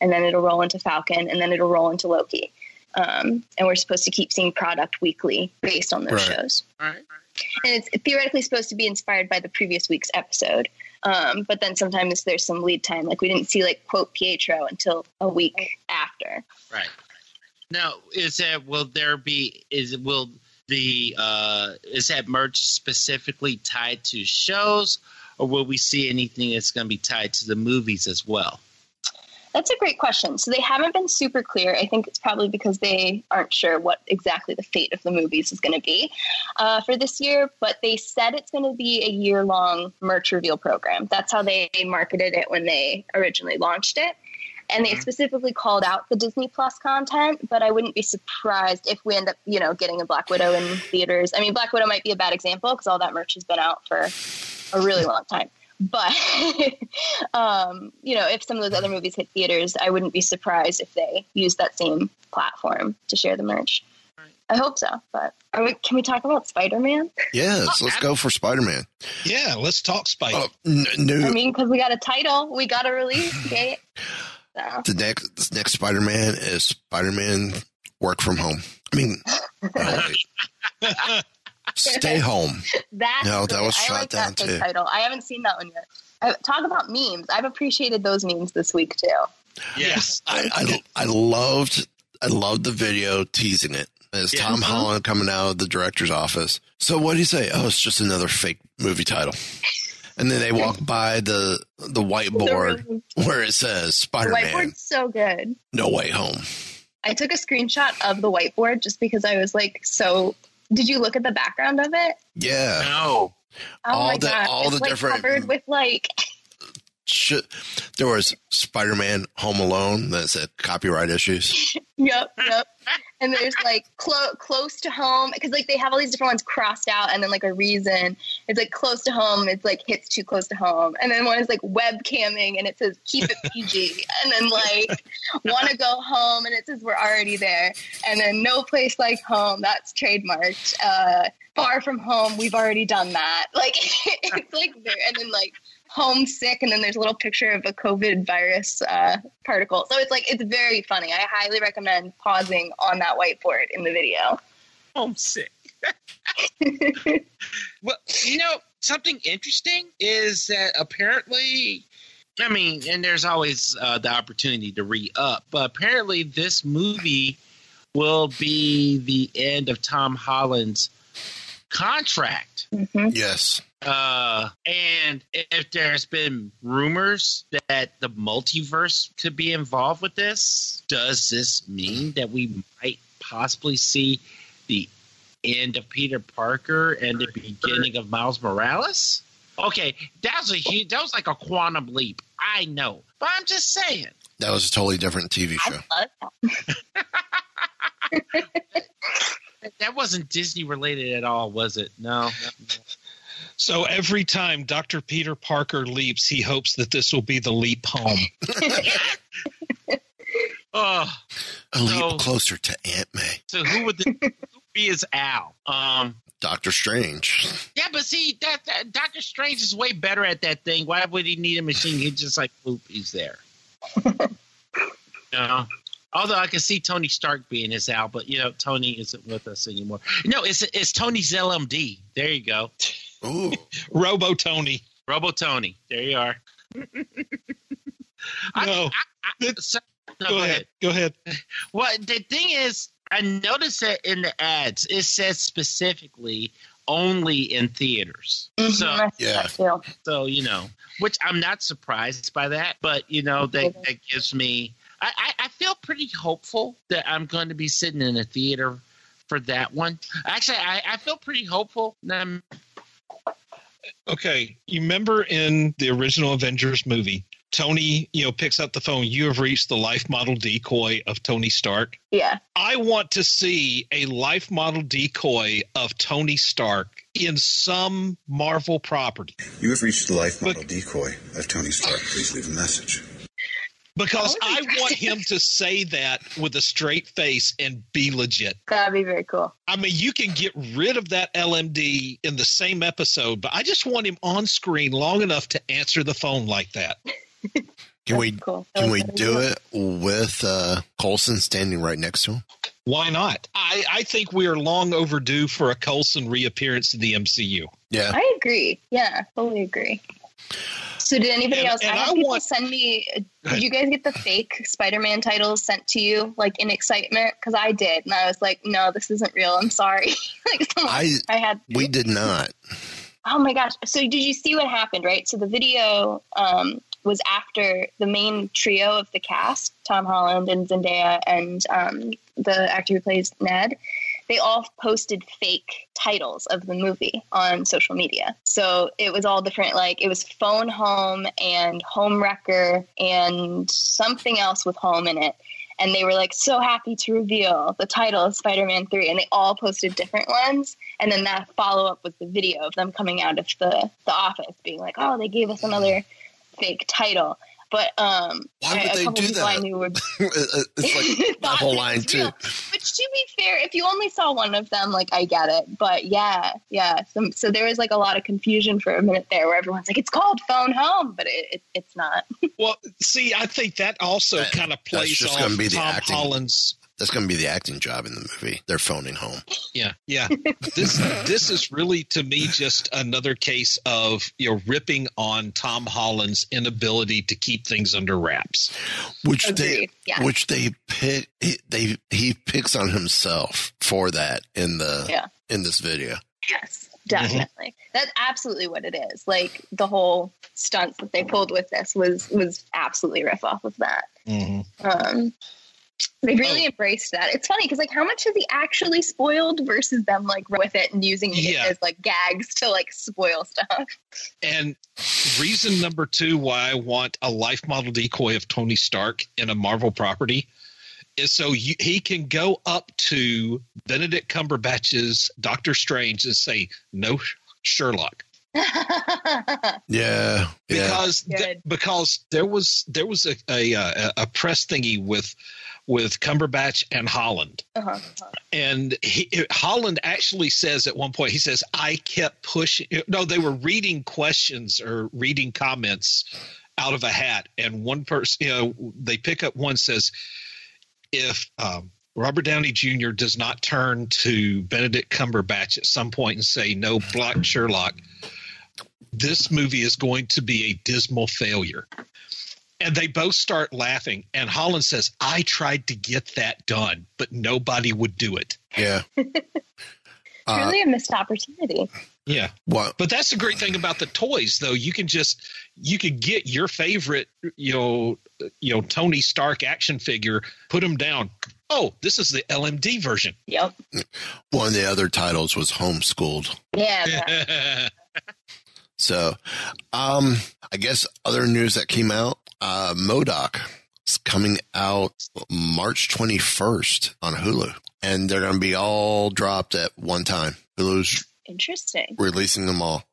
and then it'll roll into Falcon, and then it'll roll into Loki. Um, and we're supposed to keep seeing product weekly based on those Right. shows. All right. And it's theoretically supposed to be inspired by the previous week's episode. Um, but then sometimes there's some lead time. Like we didn't see like quote Pietro until a week after. Right. Now, is that will there be is will the uh is that merch specifically tied to shows or will we see anything that's going to be tied to the movies as well? That's a great question. So they haven't been super clear. I think it's probably because they aren't sure what exactly the fate of the movies is going to be uh, for this year. But they said it's going to be a year long merch reveal program. That's how they marketed it when they originally launched it. And they specifically called out the Disney Plus content, but I wouldn't be surprised if we end up, you know, getting a Black Widow in theaters. I mean, Black Widow might be a bad example because all that merch has been out for a really long time. But um, you know, if some of those other movies hit theaters, I wouldn't be surprised if they use that same platform to share the merch. I hope so. But are we, can we talk about Spider Man? Yes, let's go for Spider Man. Yeah, let's talk Spider. Oh, n- new, I mean, because we got a title, we got a release date. So. the next the next Spider Man is Spider Man work from home. I mean, no, wait. stay home. That's No, that great. was I shot like down that too. title. I haven't seen that one yet. I, talk about memes. I've appreciated those memes this week too. Yes. I, I I loved I loved the video teasing it. It's Yeah. Tom Mhm. Holland coming out of the director's office. So what do you say? Oh, it's just another fake movie title. And then they walk by the the whiteboard where it says Spider Man whiteboard's so good. No Way Home. I took a screenshot of the whiteboard just because I was like, so. Did you look at the background of it? Yeah. No. Oh All my the- god! all it's the like different- covered with like Shit. There was Spider Man Home Alone that said copyright issues. yep, yep. And there's like clo- close to home because like they have all these different ones crossed out, and then like a reason it's like close to home. It's like hits too close to home, and then one is like webcamming, and it says keep it PG, and then like want to go home, and it says we're already there, and then no place like home. That's trademarked. Uh, far from home, we've already done that. Like it's like there, and then like homesick and then there's a little picture of a covid virus uh, particle. So it's like it's very funny. I highly recommend pausing on that whiteboard in the video. Homesick. Well you know something interesting is that apparently i mean and there's always uh, the opportunity to re-up but apparently this movie will be the end of tom holland's contract. Yes. Uh, and if there's been rumors that the multiverse could be involved with this, does this mean that we might possibly see the end of Peter Parker and the beginning of Miles Morales? Okay, that was a huge, that was like a quantum leap. I know, but I'm just saying. That was a totally different TV show. That wasn't Disney related at all, was it? No. So every time Dr. Peter Parker leaps, he hopes that this will be the leap home. Oh, A leap So- closer to Aunt May. so who would the, who would be his Al? Um, Doctor Strange. Yeah, but see, that, that Doctor Strange is way better at that thing. Why would he need a machine? He just like boop, he's there. you know? Although I can see Tony Stark being his Al, but you know Tony isn't with us anymore. No, it's it's Tony's LMD. There you go. Ooh, Robo Tony. Robo Tony. There you are. No, So- no, go ahead. Go ahead. Well, the thing is, I noticed that in the ads, it says specifically only in theaters. Mm-hmm. So I see that too. So you know, which I'm not surprised by that, but you know that that gives me. I, I, I feel pretty hopeful that I'm going to be sitting in a theater for that one. Actually, I, I feel pretty hopeful. that I'm, Okay, you remember in the original Avengers movie, Tony, you know, picks up the phone. You have reached the life model decoy of Tony Stark. Yeah. I want to see a life model decoy of Tony Stark in some Marvel property You have reached the life model decoy of Tony Stark. Please leave a message. Because I want him to say that with a straight face and be legit. That'd be very cool. I mean, you can get rid of that LMD in the same episode, but I just want him on screen long enough to answer the phone like that. Can we Cool. can we do it with uh, Coulson standing right next to him? Why not? I, I think we are long overdue for a Coulson reappearance in the MCU. Yeah. I agree. Yeah, totally agree. So did anybody And- else? and I had I people want- send me. Did you guys get the fake Spider-Man titles sent to you, like in excitement? Because I did, and I was like, "No, this isn't real. I'm sorry." like, I I had. we did not. Oh my gosh! So did you see what happened? Right. So the video um, was after the main trio of the cast, Tom Holland and Zendaya and um, the actor who plays Ned. They all posted fake titles of the movie on social media. So it was all different. Like it was Phone Home and Home Wrecker and something else with home in it and they were like so happy to reveal the title of Spider-Man 3 and they all posted different ones and then that follow up was the video of them coming out of the the office being like oh they gave us another fake title but um Why would a they do that? I knew were it's like that whole line too. real. Which, to be fair, if you only saw one of them, like I get it. But yeah, yeah. So, so there was like a lot of confusion for a minute there, where everyone's like, "It's called Phone Home," but it, it, it's not. Well, see, I think that also kind of plays just off gonna be the Tom acting. Holland's. That's going to be the acting job in the movie. They're phoning home. Yeah, yeah. This this is really to me just another case of you know ripping on Tom Holland's inability to keep things under wraps. Which they, yeah. which they pick, he, they he picks on himself for that in the Yeah. in this video. Yes, definitely. That's absolutely what it is. Like the whole stunts that they pulled with this was was absolutely riff off of that. Um, they oh. really embraced that. It's funny because like how much has he actually spoiled versus them like with it and using it Yeah. as like gags to like spoil stuff. And reason number two why I want a life model decoy of Tony Stark in a Marvel property is so you, he can go up to Benedict Cumberbatch's Doctor Strange and say, "No, Sherlock." Yeah, yeah. because th- because there was there was a, a a a press thingy with with Cumberbatch and Holland, Uh-huh. and he, Holland actually says at one point he says I kept pushing. No, they were reading questions or reading comments out of a hat, and one person you know they pick up one says if. Um, Robert Downey Jr. does not turn to Benedict Cumberbatch at some point and say, No, Black Sherlock, this movie is going to be a dismal failure. And they both start laughing. And Holland says, I tried to get that done, but nobody would do it. Yeah. Uh, Truly a missed opportunity. Yeah. What? But that's the great thing about the toys, though. You can just you can get your favorite, you know, you know, Tony Stark action figure, put them down. Oh, this is the LMD version. Yep. One of the other titles was homeschooled. Yeah. So, um, I guess other news that came out, uh, MODOK is coming out March 21st on Hulu, and they're going to be all dropped at one time. Hulu's Interesting. releasing them all.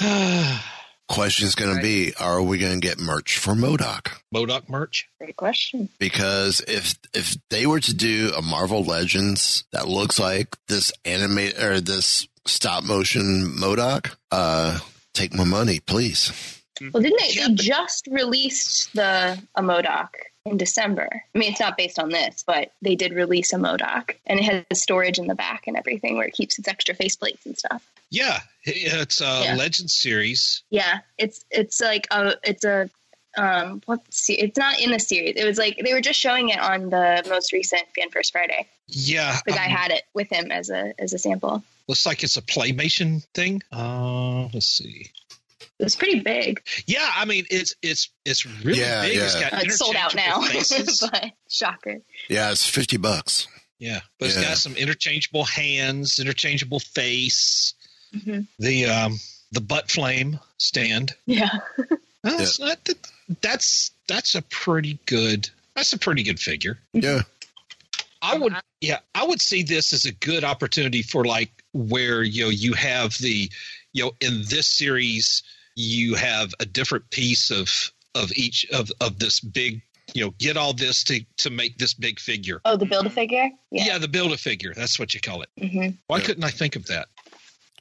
Question's going to be, are we going to get merch for MODOK? MODOK merch? Great question. Because if if they were to do a Marvel Legends that looks like this animate or this stop motion MODOK, uh, take my money, please. Well, didn't they? They just released the a MODOK in December. I mean, it's not based on this, but they did release a MODOK, and it has storage in the back and everything where it keeps its extra faceplates and stuff. Yeah, it's a Yeah. Legend series. Yeah, it's it's like a it's a um what it's not in the series. It was like they were just showing it on the most recent Fan First Friday. Yeah, The guy um, had it with him as a as a sample. looks like it's a playmation thing. Uh, let's see. It was pretty big. Yeah, I mean it's it's it's really Yeah, big. It's yeah. got Uh, it's sold out now, but shocker. Yeah, it's 50 bucks. Yeah, but it's got some interchangeable hands, interchangeable face, hmm the um the butt flame stand. Yeah. No, it's not that, that's that's a pretty good that's a pretty good figure. Yeah. I would yeah, I would see this as a good opportunity for like where you know you have the you know in this series you have a different piece of of each of of this big you know get all this to to make this big figure. Oh, the build a figure. Yeah, the build a figure. That's what you call it. hmm Why couldn't I think of that?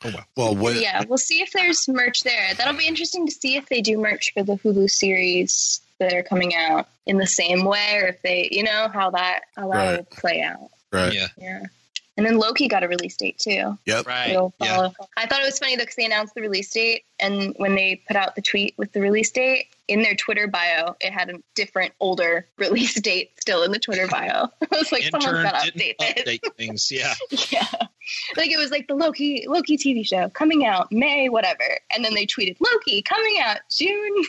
Oh well. Well, what, Yeah, we'll see if there's merch there. That'll be interesting to see if they do merch for the Hulu series that are coming out in the same way, or if they, you know, how that how that Right. will play out. right. Yeah. Yeah. And then Loki got a release date too. Yep. Right. It'll Yeah. Uh, I thought it was funny though because they announced the release date, and when they put out the tweet with the release date in their Twitter bio, it had a different, older release date still in the Twitter bio. I was like, someone's Intern got to update update things. Yeah. yeah, like it was like the Loki Loki TV show coming out May whatever, and then they tweeted Loki coming out June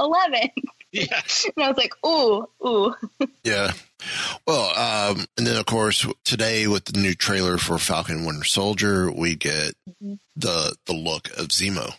11th, Yeah. and I was like, ooh, ooh. Yeah. Well, um, and then of course today with the new trailer for Falcon Winter Soldier, we get the the look of Zemo.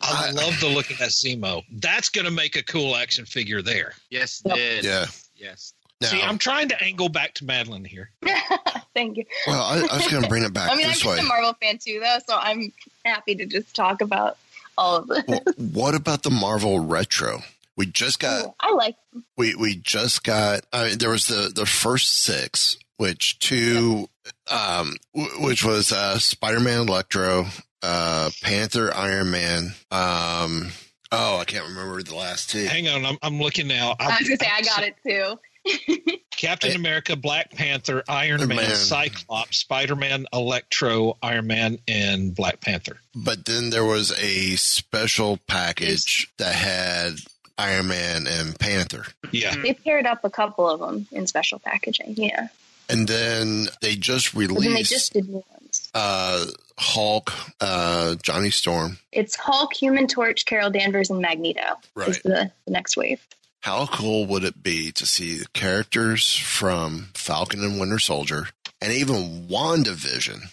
I love the look of that Zemo. That's going to make a cool action figure there. Yes, Yep. it is. Yeah. Yes. Now, See, I'm trying to angle back to Madeline here. Thank you. well, I, I was going to bring it back I mean, I'm this just way. a Marvel fan too, though, so I'm happy to just talk about all of this. Well, what about the Marvel Retro? We just got Ooh, I like. we we just got I mean, there was the the first six which two um w- which was uh spider-man electro uh panther iron man um oh i can't remember the last two Hang on, I'm, I'm looking now. I was gonna say I got it too. Captain America, Black Panther, Iron Iron Man, Man. Cyclops, Spider Man, Electro, Iron Man, and Black Panther. but then there was a special package that had iron man and panther Yeah. They paired up a couple of them in special packaging. Yeah, and then they just but then they just did new ones. uh hulk uh johnny storm It's Hulk, Human Torch, Carol Danvers, and Magneto Right. is the, the next wave. How cool would it be to see the characters from Falcon and Winter Soldier and even WandaVision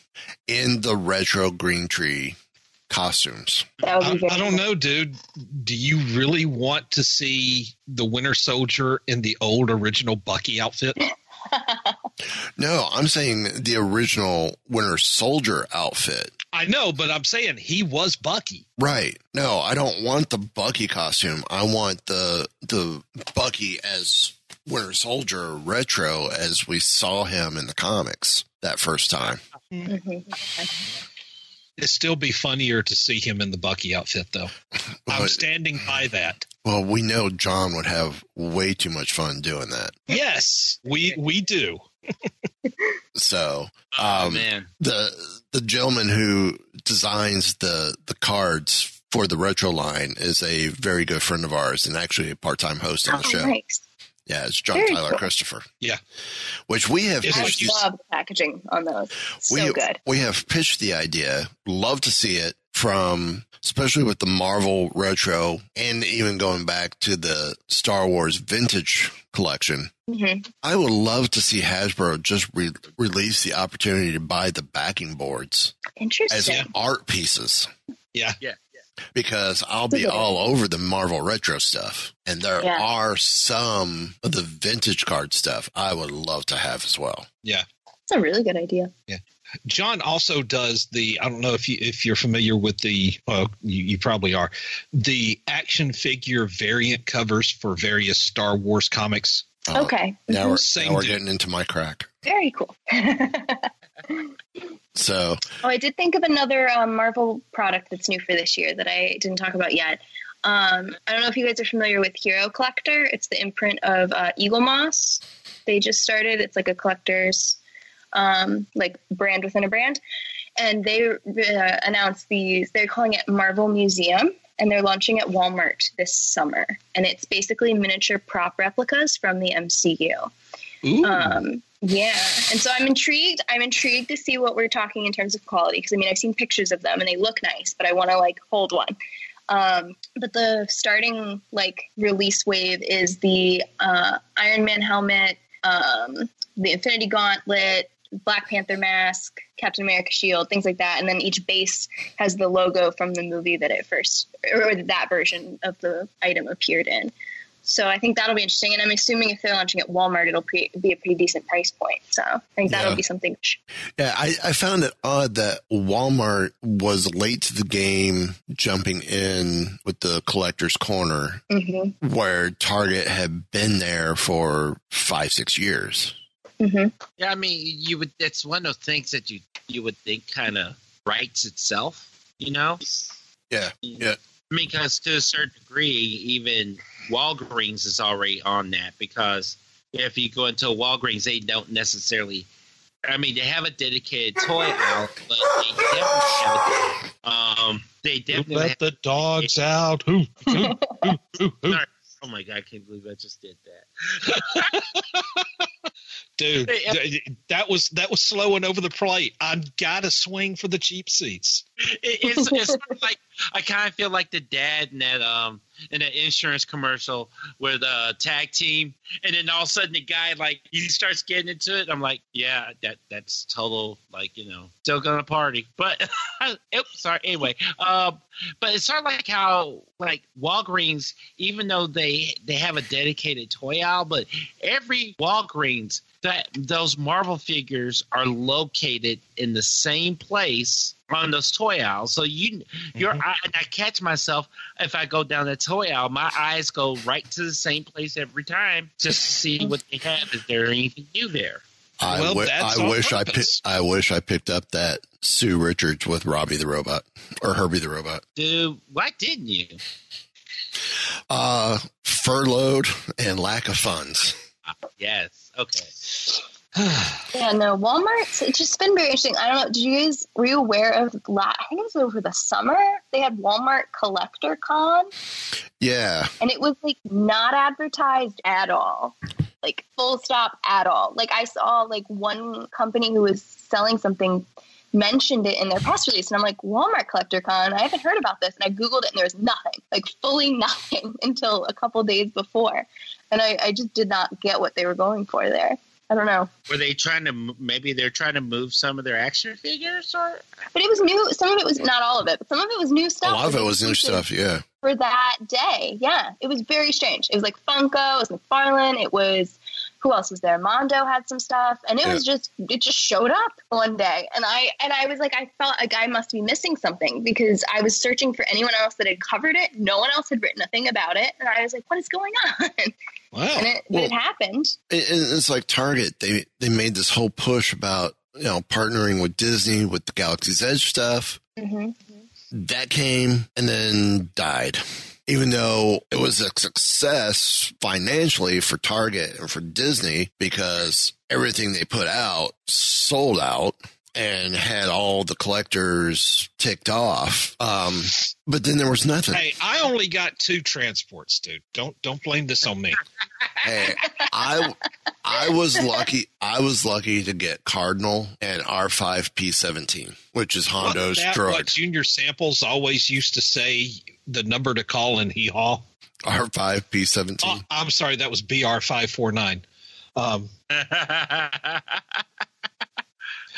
in the retro Green Tree costumes? I, I don't know, dude. Do you really want to see the Winter Soldier in the old original Bucky outfit? No, I'm saying the original Winter Soldier outfit. I know, but I'm saying he was Bucky. Right. No, I don't want the Bucky costume. I want the the Bucky as Winter Soldier retro as we saw him in the comics that first time. Mhm. It'd still be funnier to see him in the Bucky outfit, though. I'm standing by that. Well, we know John would have way too much fun doing that. Yes, we we do. So, Oh um, man. the the gentleman who designs the the cards for the retro line is a very good friend of ours and actually a part time host on the Oh, show. nice. Yeah, it's John Very Tyler cool. Christopher. Yeah. Which we have Yes, I pitched. love the packaging on those. So we, good. we have pitched the idea. Love to see it from, especially with the Marvel retro, and even going back to the Star Wars vintage collection. hmm I would love to see Hasbro just re- release the opportunity to buy the backing boards as Interesting. art pieces Yeah. Yeah. Because I'll be all over the Marvel retro stuff. And there Yeah. are some of the vintage card stuff I would love to have as well. Yeah. It's a really good idea. Yeah. John also does the. I don't know if you if you're familiar with the. Well, you, you probably are. The action figure variant covers for various Star Wars comics. Uh, okay. Now we're, Same now we're getting into my crack. Very cool. So, Oh, I did think of another um, Marvel product that's new for this year that I didn't talk about yet. Um, I don't know if you guys are familiar with Hero Collector. It's the imprint of uh, Eaglemoss. They just started. It's like a collector's um, like brand within a brand, and they uh, announced these. They're calling it Marvel Museum, and they're launching at Walmart this summer. And it's basically miniature prop replicas from the MCU. Um, yeah, and so I'm intrigued. I'm intrigued to see what we're talking in terms of quality because I mean I've seen pictures of them and they look nice, but I want to like hold one. Um, but the starting like release wave is the uh, Iron Man helmet, um, the Infinity Gauntlet, Black Panther mask, Captain America shield, things like that, and then each base has the logo from the movie that it first or that version of the item appeared in. So I think that'll be interesting, and I'm assuming if they're launching at Walmart, it'll pre- be a pretty decent price point. So I think that'll Yeah. be something. yeah, I, I found it odd that Walmart was late to the game jumping in with the collector's corner hmm where Target had been there for five, six years. hmm Yeah, I mean, you would. It's one of those things that you you would think kind of writes itself. You know, Yeah. Yeah. Because to a certain degree, even Walgreens is already on that. Because if you go into Walgreens, they don't necessarily I mean, they have a dedicated toy aisle, but they definitely have a, um, they definitely Let the dogs out. Who? Who? Who? Who? Who? Sorry. Oh my god, I can't believe I just did that. Dude, th- that was that was slowing over the plate. I gotta swing for the cheap seats. It's, it's like I kind of feel like the dad in that um in that insurance commercial with a tag team, and then all of a sudden the guy like he starts getting into it. I'm like, yeah, that that's total like you know still gonna party, but oops, sorry. Anyway, um, but it's sort of like how like Walgreens, even though they they have a dedicated toy aisle, but every Walgreens that those Marvel figures are located in the same place on those toy aisles. So you, your mm-hmm. eye, and I catch myself if I go down the toy aisle, my eyes go right to the same place every time just to see what they have. Is there anything new there? I, Well, wi- that's I wish I purpose. I wish I picked up that Sue Richards with Robbie the robot or Herbie the robot. Dude, why didn't you? Uh, furloughed and lack of funds. Yes. Okay. Yeah, no, Walmart's it's just been very interesting. I don't know. Did you guys were you aware of la- I think it was over the summer they had Walmart Collector Con Yeah, and it was like not advertised at all. Like full stop at all. Like I saw like one company who was selling something mentioned it in their press release and I'm like Walmart Collector Con I haven't heard about this and I googled it and there was nothing like fully nothing until a couple days before and I, I just did not get what they were going for there I don't know Were they trying to maybe they're trying to move some of their action figures or But it was new. Some of it was not all of it, but some of it was new stuff. a stuff. lot of it was new stuff. Yeah, for that day. Yeah, it was very strange. It was like Funko, it was McFarlane, it was who else was there? Mondo had some stuff, and it was just it just showed up one day, and I and I was like, I felt like I must be missing something because I was searching for anyone else that had covered it. No one else had written a thing about it, and I was like, what is going on? Wow. And it, Well- it happened. It- it's like Target. They they made this whole push about you know partnering with Disney with the Galaxy's Edge stuff. Mm-hmm. That came and then died. Even though it was a success financially for Target and for Disney because everything they put out sold out and had all the collectors ticked off. Um, but then there was nothing. Hey, I only got two transports, dude. Don't don't blame this on me. Hey, I I was lucky. I was lucky to get Cardinal and R five P seventeen, which is Hondo's that, droid. what Junior Samples always used to say the number to call in Hee Haw. R five P seventeen. Oh, I'm sorry, that was BR five four nine. Um,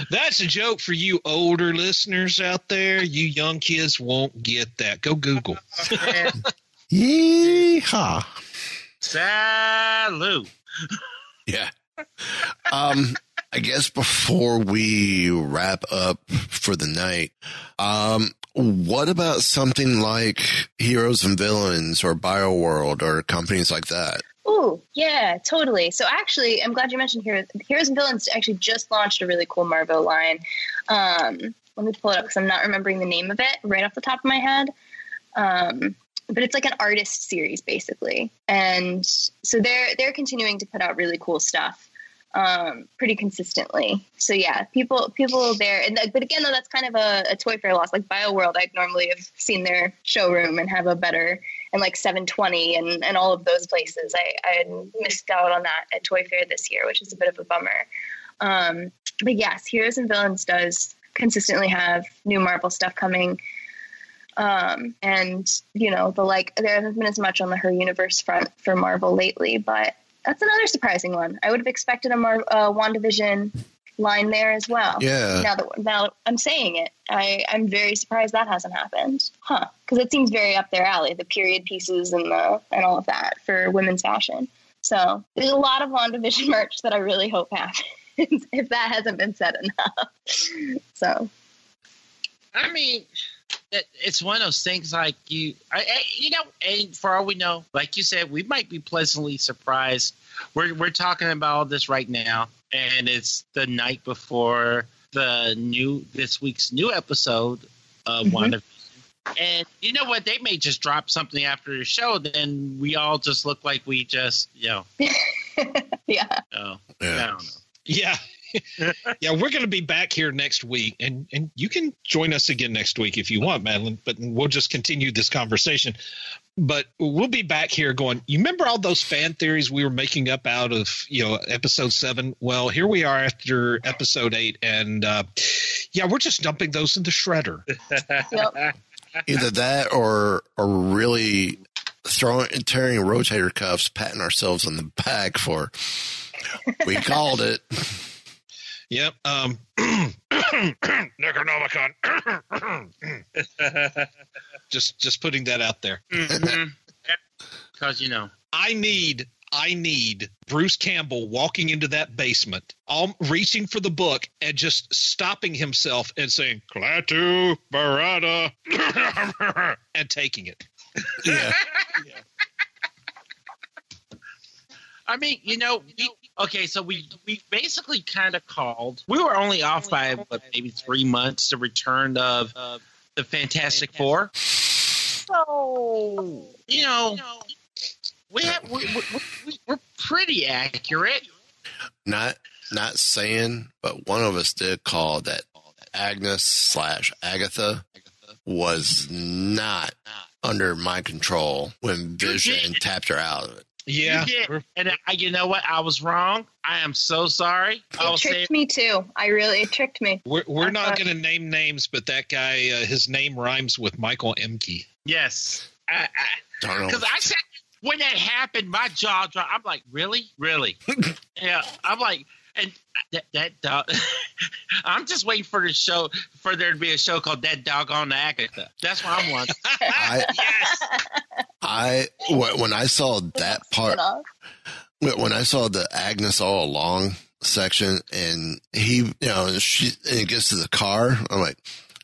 that's a joke for you older listeners out there. You young kids won't get that. Go Google. Yeehaw! Salute. Yeah. Um, I guess before we wrap up for the night, um, what about something like Heroes and Villains or BioWorld or companies like that? Oh, yeah, totally. So actually, I'm glad you mentioned Heroes. Heroes and Villains actually just launched a really cool Marvel line. Um, let me pull it up because I'm not remembering the name of it right off the top of my head. Um, but it's like an artist series basically, and so they're they're continuing to put out really cool stuff um, pretty consistently. So yeah, people people there, and but again though, that's kind of a, a toy fair loss. Like BioWorld, I'd normally have seen their showroom and have a better and like 720 and, and all of those places. I, I missed out on that at Toy Fair this year, which is a bit of a bummer. Um, but yes, Heroes and Villains does consistently have new Marvel stuff coming. Um, and you know, the like there hasn't been as much on the Her Universe front for Marvel lately, but that's another surprising one. I would have expected a more uh, WandaVision line there as well. Yeah. Now that now I'm saying it, I I'm very surprised that hasn't happened, huh? Because it seems very up their alley, the period pieces and the and all of that for women's fashion. So there's a lot of WandaVision merch that I really hope happens if that hasn't been said enough. So I mean, it, it's one of those things like you, I, I, you know, and for all we know, like you said, we might be pleasantly surprised. We're we're talking about all this right now, and it's the night before the new this week's new episode of Mhm. WandaVision. And you know what? They may just drop something after the show, then we all just look like we just, you know, yeah. oh, Yeah. I don't know. Yeah, yeah, we're going to be back here next week, and and you can join us again next week if you want, Madeline. But we'll just continue this conversation. But we'll be back here going. You remember all those fan theories we were making up out of you know episode seven? Well, here we are after episode eight, and uh, yeah, we're just dumping those in the shredder. Yep. Either that or or really throwing tearing rotator cuffs, patting ourselves on the back for we called it. Yep. Um, Necronomicon. just just putting that out there. Because you know, I need I need Bruce Campbell walking into that basement, all reaching for the book and just stopping himself and saying "Klaatu Barada" and taking it. Yeah. I mean, you know, we, okay, so we we basically kind of called. We were only off by what, maybe three months the return of the Fantastic Four. So you know, we have, we, we, we, we're pretty accurate. Not not saying, but one of us did call that Agnes slash Agatha was not under my control when Vision tapped her out of it. Yeah, You did. and I, you know what? I was wrong. I am so sorry. I It will say tricked me too. I really it tricked me. We're, we're I not thought- going to name names, but that guy, uh, his name rhymes with Michael Emke. yes. I, Don't. Because I said when that happened, my jaw dropped. I'm like, really, really? yeah. I'm like, and that that dog. I'm just waiting for the show for there to be a show called That Doggone Agatha. That's what I'm wanting. I I when I saw that part when when I saw the Agnes all along section and he you know she and it gets to the car, I'm like,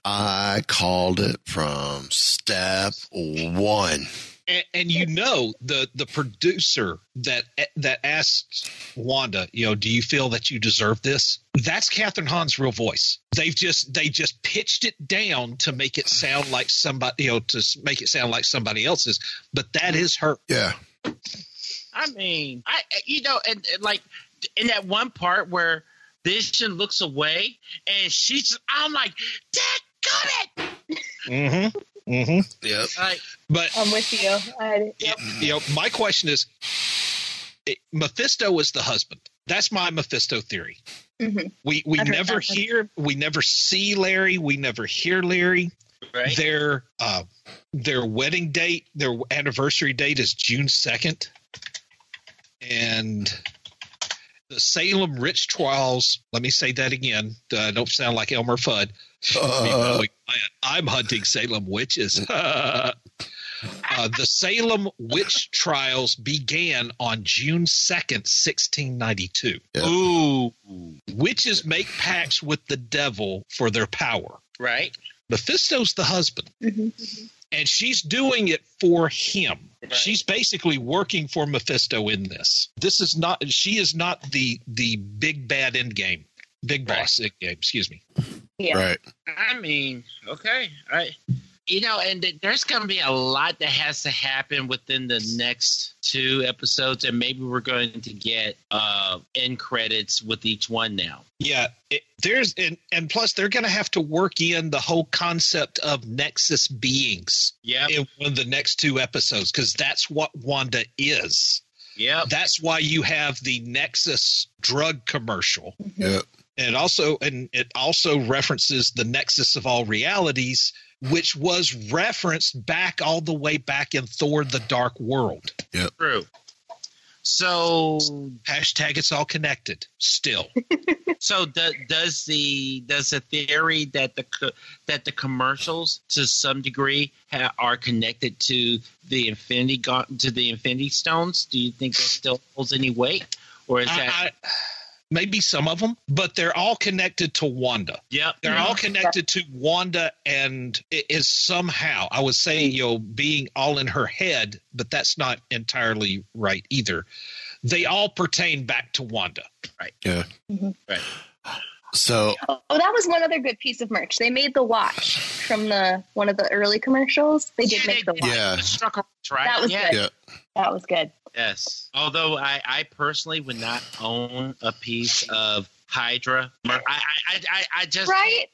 I called it from step one. And, and you know the the producer that that asks Wanda, you know, do you feel that you deserve this? That's Kathryn Hahn's real voice. They've just they just pitched it down to make it sound like somebody, you know, to make it sound like somebody else's. But that is her. Yeah. I mean, I you know, and, and like in that one part where Vision looks away and she's, I'm like, Dad, got it. Mm-hmm. Mm-hmm. Yep. Like, But I'm with you. I, yep. you know, my question is, it, Mephisto was the husband. That's my Mephisto theory. Mhm. We we I've never hear, we never see Larry, we never hear Larry. Right. Their uh, their wedding date, their anniversary date is June second, and the Salem Rich trials. Let me say that again. Uh, don't sound like Elmer Fudd. Uh, I, am hunting Salem witches. uh, the Salem witch trials began on June 2nd, 1692. Ooh. Witches make pacts with the devil for their power. Right. Mephisto's the husband, Mm-hmm. and she's doing it for him. She's basically working for Mephisto in this. This is not. She is not the the big bad end game, big boss end game. Excuse me. Yeah. Right. I mean, okay. I, you know, and th- there's going to be a lot that has to happen within the next two episodes, and maybe we're going to get uh end credits with each one now. Yeah, it, there's and, and plus they're going to have to work in the whole concept of Nexus beings. Yeah. in one of the next two episodes because that's what Wanda is. Yeah, that's why you have the Nexus drug commercial. Yep. And also, and it also references the Nexus of all realities, which was referenced back all the way back in Thor: The Dark World. Yep. True. So hashtag it's all connected. Still, so do, does the does the theory that the that the commercials to some degree ha, are connected to the Infinity Go- to the Infinity Stones? Do you think that still holds any weight, or is I- that I- maybe some of them, but they're all connected to Wanda. Yeah, They're all connected to Wanda and it is somehow, I was saying, you know, being all in her head, but that's not entirely right either. They all pertain back to Wanda. Right. Yeah. Mm-hmm. Right. So Oh, that was one other good piece of merch. They made the watch from the one of the early commercials. They did make the watch. Yeah. struck right? That was yeah. good. That was good. Yes. Although I, I personally would not own a piece of Hydra. I, I, I, I, I just right.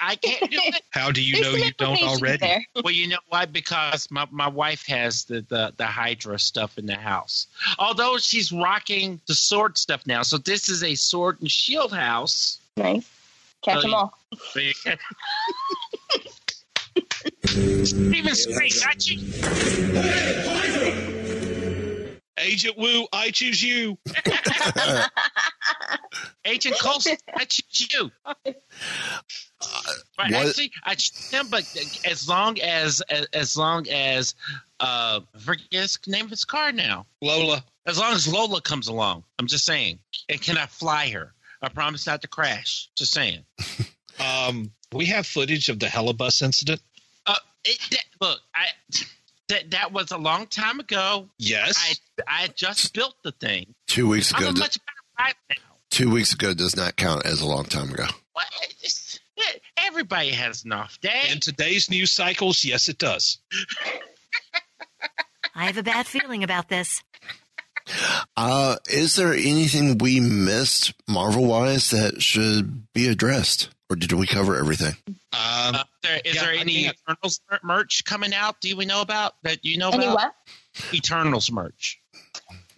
I can't do it. How do you There's know you don't already? there. Well, you know why? Because my, my wife has the, the, the Hydra stuff in the house. Although she's rocking the sword stuff now. So this is a sword and shield house. Nice. Catch So them you- all. So can- Steven Spring, got you. Agent Woo, I choose you. Agent Coulson, I choose you. But what- actually, I choose him. But as long as as, as long as uh, I forget his name of his car now. Lola. As long as Lola comes along, I'm just saying. And can I fly her? I promise not to crash. Just saying. Um, we have footage of the Helibus incident. Uh, it, that, look, I that that was a long time ago. Yes. I I just built the thing. Two weeks I'm ago. a much better now. two weeks ago does not count as a long time ago. What? Everybody has an off day. In today's news cycles, yes, it does. I have a bad feeling about this. Uh, is there anything we missed Marvel wise that should be addressed, or did we cover everything? Um, Uh, there, is yeah, there any Eternals merch coming out? Do we know about that? You know Any about what? Eternals merch?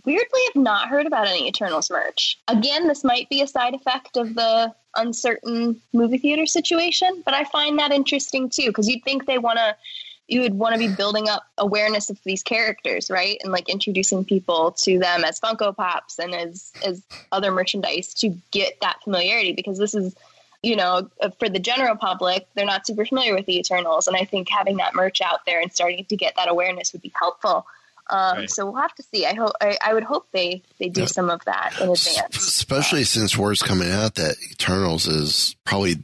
Weirdly, have not heard about any Eternals merch. Again, this might be a side effect of the uncertain movie theater situation, but I find that interesting too because you'd think they want to, you would want to be building up awareness of these characters, right, and like introducing people to them as Funko Pops and as as other merchandise to get that familiarity because this is. You know, uh, for the general public, they're not super familiar with the Eternals, and I think having that merch out there and starting to get that awareness would be helpful. Um, Right. So we'll have to see. I hope. I, I would hope they they do Yeah. some of that in S- advance. Especially since word's coming out that Eternals is probably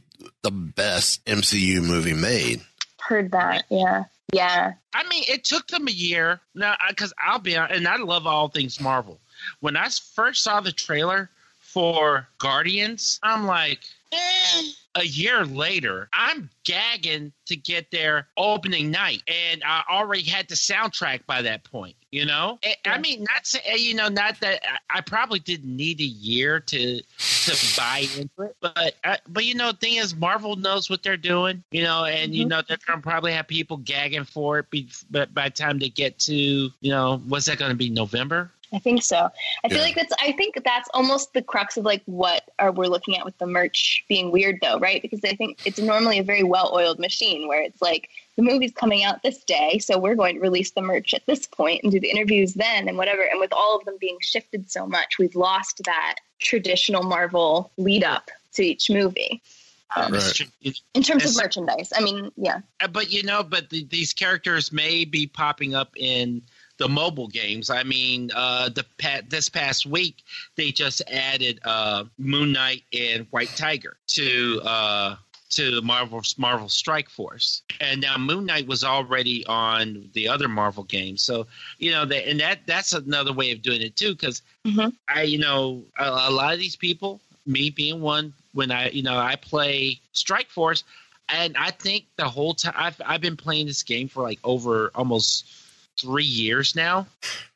the best MCU movie made. Heard that. Yeah. Yeah. I mean, it took them a year now because I'll be hon- and I love all things Marvel. When I first saw the trailer for Guardians, I'm like, eh. A year later, I'm gagging to get their opening night, and I already had the soundtrack by that point. You know, Eh, I mean, not say, eh, you know, not that I- I probably didn't need a year to to buy into it, but uh, but you know, the thing is, Marvel knows what they're doing. You know, and you know they're gonna probably have people gagging for it. Be, but by the time they get to, you know, what's that going to be? November. I think so. I feel Yeah. like that's. I think that's almost the crux of like what are we're looking at with the merch being weird, though, right? Because I think it's normally a very well-oiled machine where it's like the movie's coming out this day, so we're going to release the merch at this point and do the interviews then and whatever. And with all of them being shifted so much, we've lost that traditional Marvel lead up to each movie um, Right. in terms It's- of merchandise. I mean, yeah. Uh, But you know, but the, these characters may be popping up in the mobile games. I mean, uh, the this past week they just added uh, Moon Knight and White Tiger to uh, to Marvel Marvel Strike Force, and now Moon Knight was already on the other Marvel games. So you know, that and that that's another way of doing it too. Because Mhm. I, you know, a, a lot of these people, me being one, when I, you know, I play Strike Force, and I think the whole time I've I've been playing this game for like over almost three years now.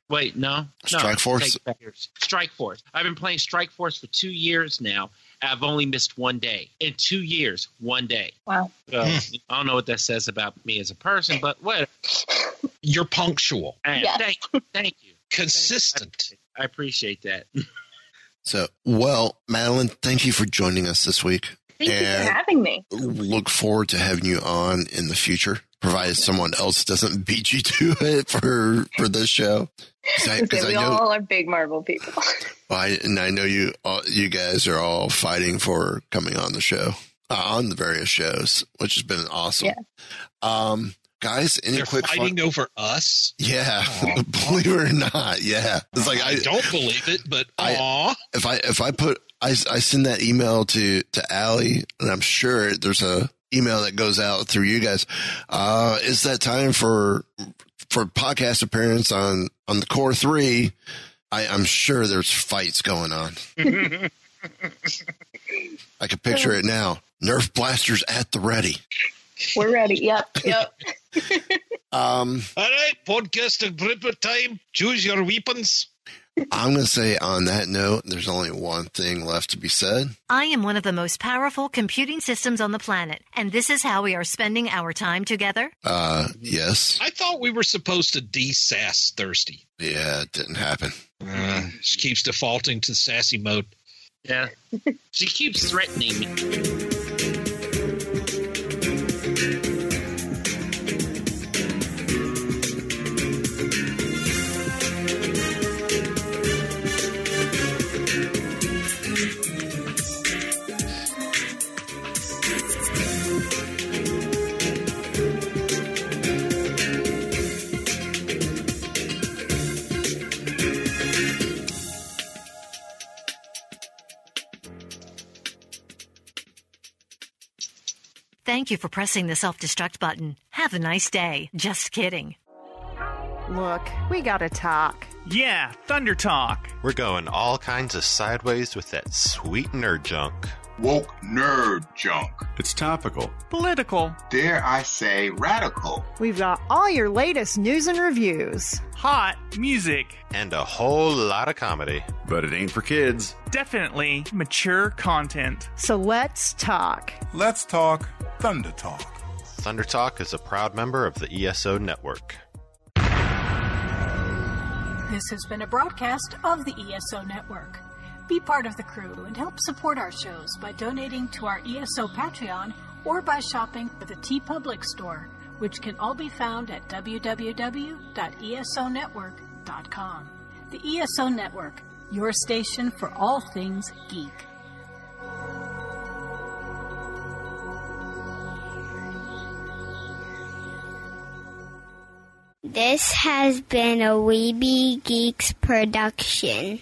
Wait, no, no, Strike Force? take it back years. Strike Force. I've been playing Strike Force for two years now. I've only missed one day in two years. One day. Wow. So, hmm. I don't know what that says about me as a person, but what? You're punctual, Yes. Thank you. Thank you. consistent. I appreciate that. So, well, Madeline, thank you for joining us this week. Thank you for having me. Look forward to having you on in the future, provided someone else doesn't beat you to it for for this show. Because I, 'cause Listen, I we know, all are big Marvel people. I, and I know you all, you guys are all fighting for coming on the show, uh, on the various shows, which has been awesome. Yeah. Um, guys, any They're quick fun- fighting over us. Yeah, believe it or not, yeah. It's like I, I don't believe it, but I- aw. if I if I put I, I send that email to to Allie, and I'm sure there's a email that goes out through you guys. Uh, is that time for for podcast appearance on on the core three? I, I'm sure there's fights going on. I can picture it now. Nerf blasters at the ready. We're ready. Yep. Yep. Um, All right, podcasting prepper time. Choose your weapons. I'm going to say on that note, there's only one thing left to be said. I am one of the most powerful computing systems on the planet, and this is how we are spending our time together. Uh, yes. I thought we were supposed to de-sass Thirsty. Yeah, it didn't happen. Uh, she keeps defaulting to sassy mode. Yeah. she keeps threatening me. Thank you for pressing the self destruct button. Have a nice day. Just kidding. Look, we gotta talk. Yeah, Thunder Talk. We're going all kinds of sideways with that sweet nerd junk. Woke nerd junk. It's topical. Political. Dare I say radical. We've got all your latest news and reviews. Hot music. And a whole lot of comedy. But it ain't for kids. Definitely mature content. So let's talk. Let's talk Thunder Talk. Thunder Talk is a proud member of the ESO network. This has been a broadcast of the ESO Network. Be part of the crew and help support our shows by donating to our ESO Patreon or by shopping at the TeePublic store, which can all be found at www.esonetwork.com. The ESO Network, your station for all things geek. This has been a We Be Geeks production.